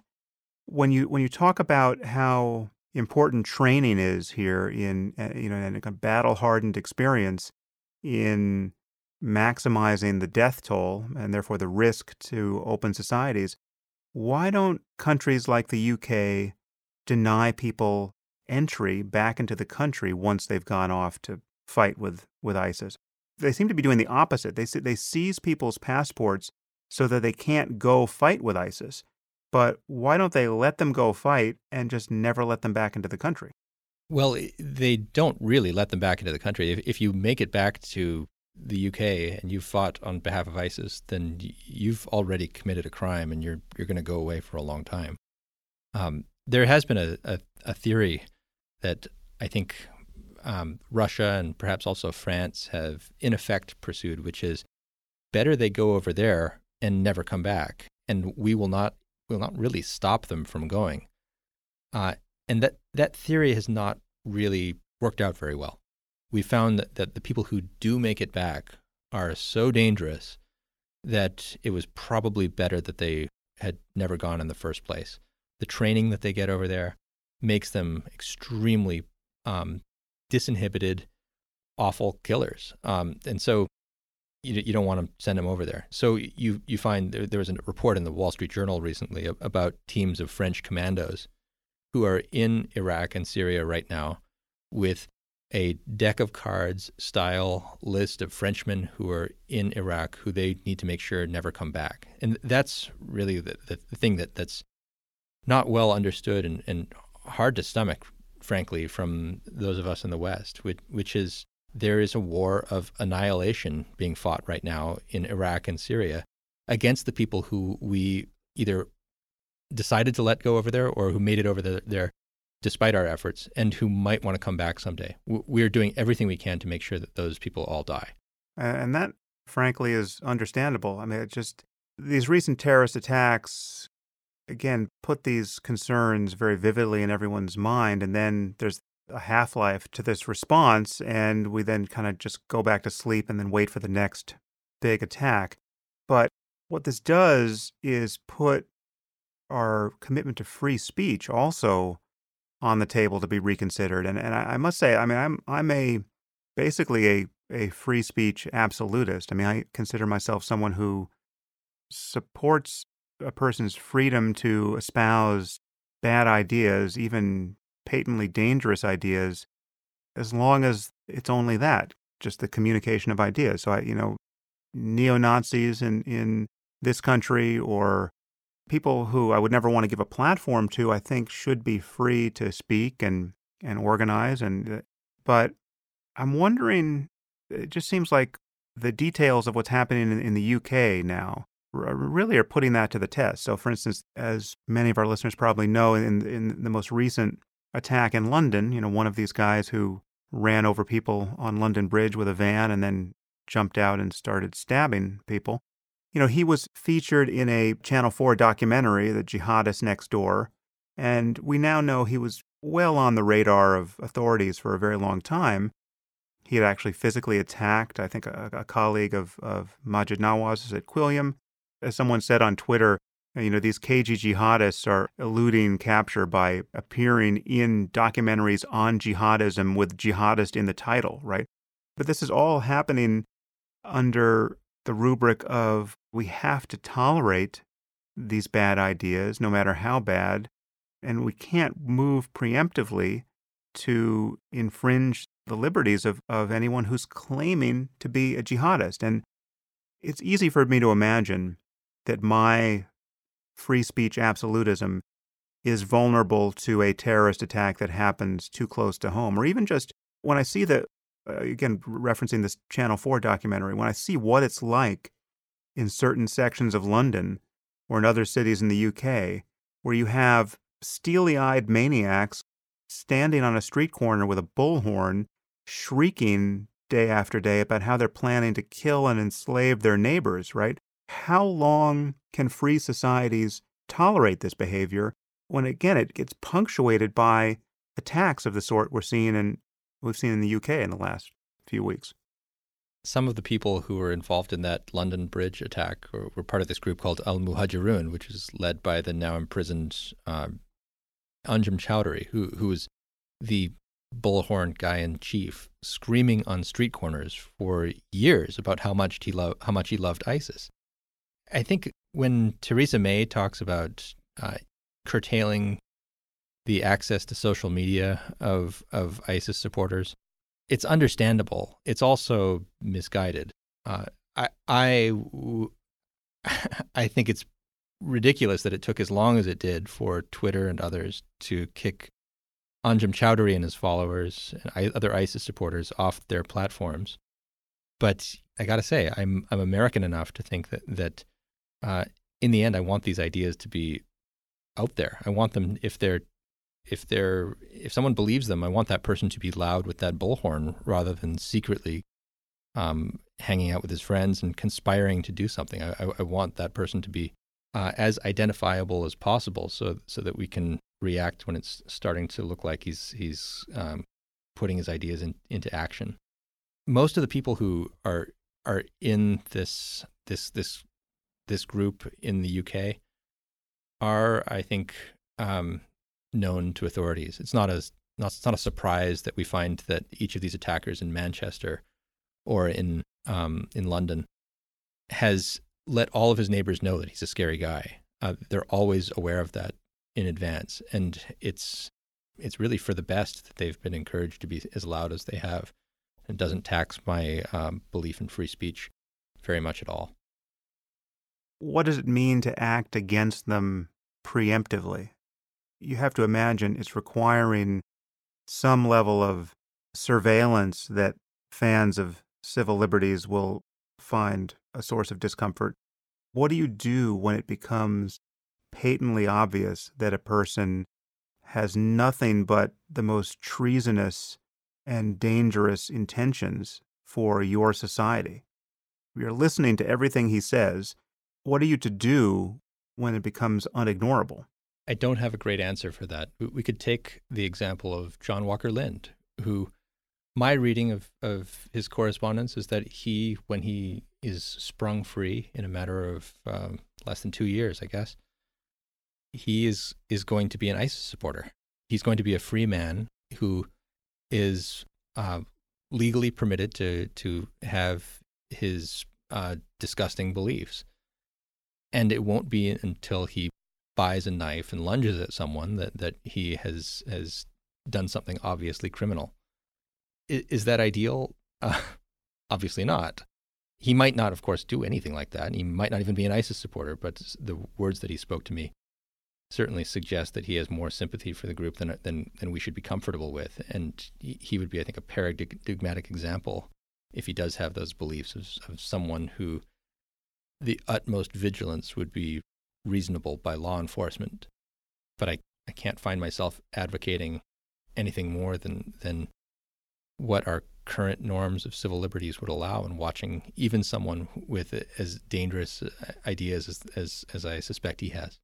when you when you talk about how important training is here in uh, you know in a battle hardened experience in maximizing the death toll and therefore the risk to open societies why don't countries like the UK deny people entry back into the country once they've gone off to fight with with ISIS? They seem to be doing the opposite. They they seize people's passports so that they can't go fight with ISIS. But why don't they let them go fight and just never let them back into the country? Well, they don't really let them back into the country. If, if you make it back to the UK and you've fought on behalf of ISIS, then you've already committed a crime and you're you're going to go away for a long time. Um, there has been a, a, a, theory that I think um, Russia and perhaps also France have in effect pursued, which is better they go over there and never come back, and we will not will not really stop them from going. Uh, and that that theory has not really worked out very well. We found that, that the people who do make it back are so dangerous that it was probably better that they had never gone in the first place. The training that they get over there makes them extremely um, disinhibited, awful killers. Um, and so you, you don't want to send them over there. So you, you find there, there was a report in the Wall Street Journal recently about teams of French commandos who are in Iraq and Syria right now with a deck of cards style list of Frenchmen who are in Iraq who they need to make sure never come back. And that's really the, the, the thing that, that's not well understood and, and hard to stomach, frankly, from those of us in the West, which, which is there is a war of annihilation being fought right now in Iraq and Syria against the people who we either decided to let go over there or who made it over the, there despite our efforts and who might want to come back someday. We're doing everything we can to make sure that those people all die. And that, frankly, is understandable. I mean, it just these recent terrorist attacks, again, put these concerns very vividly in everyone's mind. And then there's a half life to this response. And we then kind of just go back to sleep and then wait for the next big attack. But what this does is put our commitment to free speech also on the table to be reconsidered. And and I, I must say, I mean, I'm I'm a basically a a free speech absolutist. I mean, I consider myself someone who supports a person's freedom to espouse bad ideas, even patently dangerous ideas, as long as it's only that, just the communication of ideas. So I, you know, neo Nazis in in this country or people who I would never want to give a platform to, I think should be free to speak and and organize and uh, but I'm wondering it just seems like the details of what's happening in, in the UK now really are putting that to the test. So for instance, as many of our listeners probably know in in the most recent attack in London, you know, one of these guys who ran over people on London Bridge with a van and then jumped out and started stabbing people you know, he was featured in a Channel 4 documentary, The Jihadist Next Door, and we now know he was well on the radar of authorities for a very long time. He had actually physically attacked, I think, a, a colleague of, of Maajid Nawaz at Quilliam. As someone said on Twitter, you know, these KG jihadists are eluding capture by appearing in documentaries on jihadism with jihadist in the title, right? But this is all happening under the rubric of we have to tolerate these bad ideas, no matter how bad, and we can't move preemptively to infringe the liberties of, of anyone who's claiming to be a jihadist. And it's easy for me to imagine that my free speech absolutism is vulnerable to a terrorist attack that happens too close to home, or even just when I see the uh, again, referencing this Channel 4 documentary, when I see what it's like in certain sections of London or in other cities in the UK, where you have steely eyed maniacs standing on a street corner with a bullhorn, shrieking day after day about how they're planning to kill and enslave their neighbors, right? How long can free societies tolerate this behavior when, again, it gets punctuated by attacks of the sort we're seeing in we've seen in the UK in the last few weeks. Some of the people who were involved in that London Bridge attack were, part of this group called Al Muhajirun, which is led by the now imprisoned uh, Anjem Choudary, who who was the bullhorn guy in chief, screaming on street corners for years about how much he loved how much he loved ISIS. I think when Theresa May talks about uh, curtailing the access to social media of of ISIS supporters. It's understandable. It's also misguided. Uh, I I I think it's ridiculous that it took as long as it did for Twitter and others to kick Anjem Choudary and his followers and other ISIS supporters off their platforms. but I got to say, I'm I'm American enough to think that that uh, in the end, I want these ideas to be out there. I want them if they're if they're if someone believes them, I want that person to be loud with that bullhorn rather than secretly um, hanging out with his friends and conspiring to do something. I, I, I want that person to be uh, as identifiable as possible, so so that we can react when it's starting to look like he's he's um, putting his ideas in, into action. Most of the people who are are in this this this this group in the UK are, I think, um, known to authorities. It's not as not, it's not a surprise that we find that each of these attackers in Manchester or in um, in London has let all of his neighbors know that he's a scary guy. Uh, they're always aware of that in advance, and it's it's really for the best that they've been encouraged to be as loud as they have. It doesn't tax my um, belief in free speech very much at all. What does it mean to act against them preemptively? You have to imagine it's requiring some level of surveillance that fans of civil liberties will find a source of discomfort. What do you do when it becomes patently obvious that a person has nothing but the most treasonous and dangerous intentions for your society? You're listening to everything he says. What are you to do when it becomes unignorable? I don't have a great answer for that. We could take the example of John Walker Lindh, who my reading of, of his correspondence is that he, when he is sprung free in a matter of um, less than two years, I guess, he is is going to be an ISIS supporter. He's going to be a free man who is uh, legally permitted to to have his uh, disgusting beliefs, and it won't be until he buys a knife and lunges at someone that that he has has done something obviously criminal. Is, is that ideal? Uh, obviously not. He might not, of course, do anything like that. He might not even be an ISIS supporter, but the words that he spoke to me certainly suggest that he has more sympathy for the group than than than we should be comfortable with, and he would be, I think, a paradigmatic example if he does have those beliefs of, of someone who the utmost vigilance would be reasonable by law enforcement. But I, I can't find myself advocating anything more than than what our current norms of civil liberties would allow and watching even someone with as dangerous uh, ideas as, as, as I suspect he has.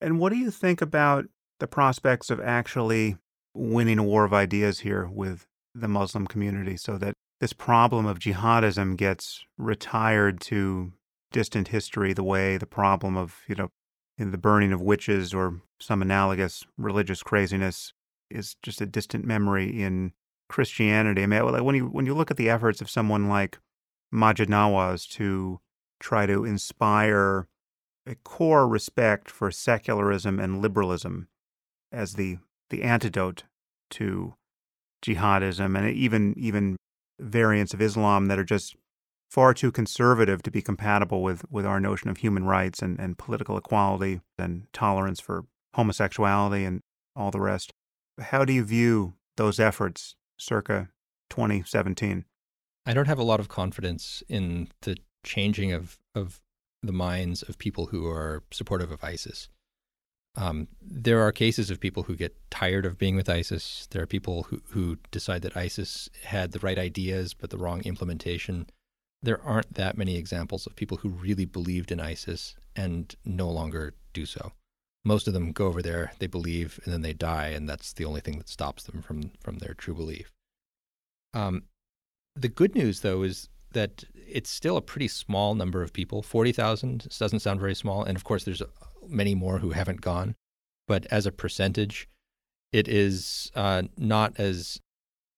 And what do you think about the prospects of actually winning a war of ideas here with the Muslim community so that this problem of jihadism gets retired to distant history the way the problem of, you know, the burning of witches or some analogous religious craziness is just a distant memory in Christianity. I mean, when you when you look at the efforts of someone like Maajid Nawaz to try to inspire a core respect for secularism and liberalism as the the antidote to jihadism and even even variants of Islam that are just far too conservative to be compatible with, with our notion of human rights and, and political equality and tolerance for homosexuality and all the rest. How do you view those efforts circa 2017? I don't have a lot of confidence in the changing of, of the minds of people who are supportive of ISIS. Um, there are cases of people who get tired of being with ISIS. There are people who, who decide that ISIS had the right ideas but the wrong implementation. There aren't that many examples of people who really believed in ISIS and no longer do so. Most of them go over there, they believe, and then they die, and that's the only thing that stops them from, from their true belief. Um, the good news, though, is that it's still a pretty small number of people. 40,000 doesn't sound very small. And of course, there's many more who haven't gone. But as a percentage, it is uh, not as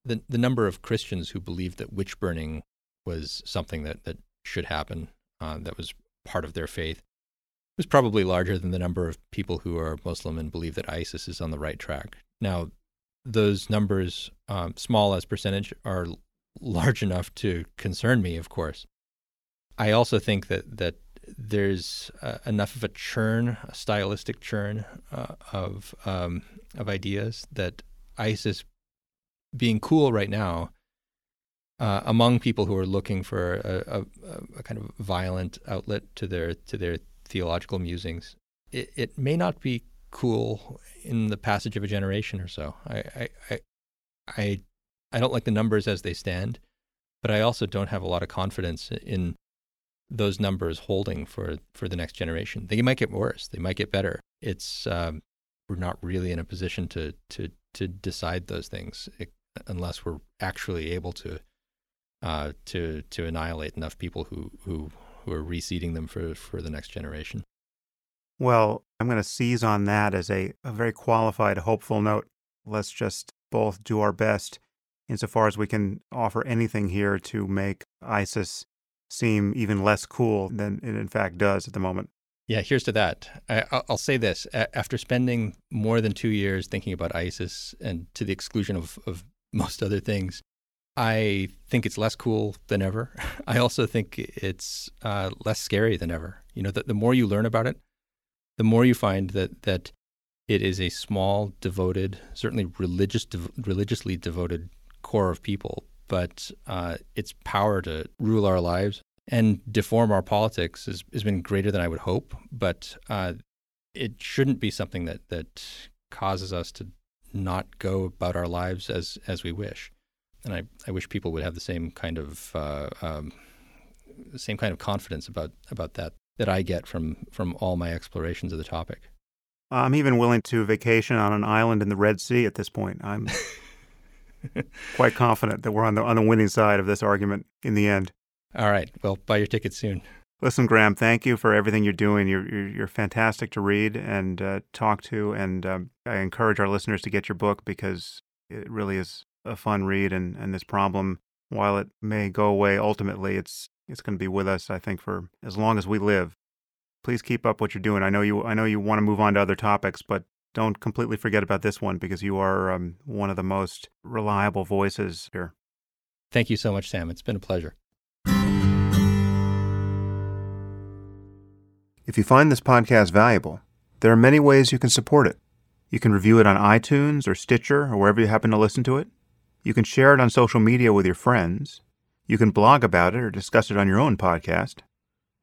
the, the number of Christians who believe that witch burning was something that, that should happen, uh, that was part of their faith, it was probably larger than the number of people who are Muslim and believe that ISIS is on the right track. Now, those numbers, um, small as percentage, are large enough to concern me, of course. I also think that that there's uh, enough of a churn, a stylistic churn uh, of um, of ideas that ISIS being cool right now uh, among people who are looking for a, a, a, kind of violent outlet to their to their theological musings, it, it may not be cool in the passage of a generation or so. I, I, I, I, don't like the numbers as they stand, but I also don't have a lot of confidence in those numbers holding for, for the next generation. They might get worse. They might get better. It's um, we're not really in a position to to to decide those things unless we're actually able to uh, to to annihilate enough people who who who are reseeding them for for the next generation. Well, I'm going to seize on that as a, a very qualified, hopeful note. Let's just both do our best insofar as we can offer anything here to make ISIS seem even less cool than it in fact does at the moment. Yeah, here's to that. I, will say this: after spending more than two years thinking about ISIS, and to the exclusion of, of most other things, I think it's less cool than ever. I also think it's uh, less scary than ever. You know, the, the more you learn about it, the more you find that that it is a small, devoted, certainly religious, de- religiously devoted core of people, but uh, its power to rule our lives and deform our politics has, has been greater than I would hope. But uh, it shouldn't be something that that causes us to not go about our lives as as we wish. And I, I wish people would have the same kind of uh, um, same kind of confidence about about that that I get from from all my explorations of the topic. I'm even willing to vacation on an island in the Red Sea at this point. I'm quite confident that we're on the on the winning side of this argument in the end. All right. Well, buy your ticket soon. Listen, Graeme, thank you for everything you're doing. You're you're, you're fantastic to read and uh, talk to, and um, I encourage our listeners to get your book because it really is a fun read. And and this problem, while it may go away ultimately, it's it's going to be with us, I think, for as long as we live. Please keep up what you're doing. I know you. I know you want to move on to other topics, but don't completely forget about this one because you are um, one of the most reliable voices here. Thank you so much, Sam. It's been a pleasure. If you find this podcast valuable, there are many ways you can support it. You can review it on iTunes or Stitcher or wherever you happen to listen to it. You can share it on social media with your friends. You can blog about it or discuss it on your own podcast,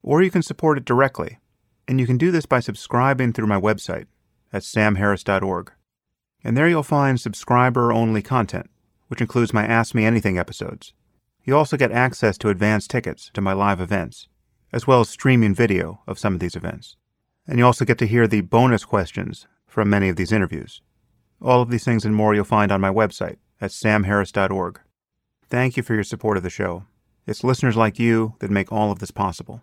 or you can support it directly. And you can do this by subscribing through my website at samharris.org. And there you'll find subscriber only content, which includes my Ask Me Anything episodes. You also get access to advance tickets to my live events, as well as streaming video of some of these events. And you also get to hear the bonus questions from many of these interviews. All of these things and more you'll find on my website at samharris.org. Thank you for your support of the show. It's listeners like you that make all of this possible.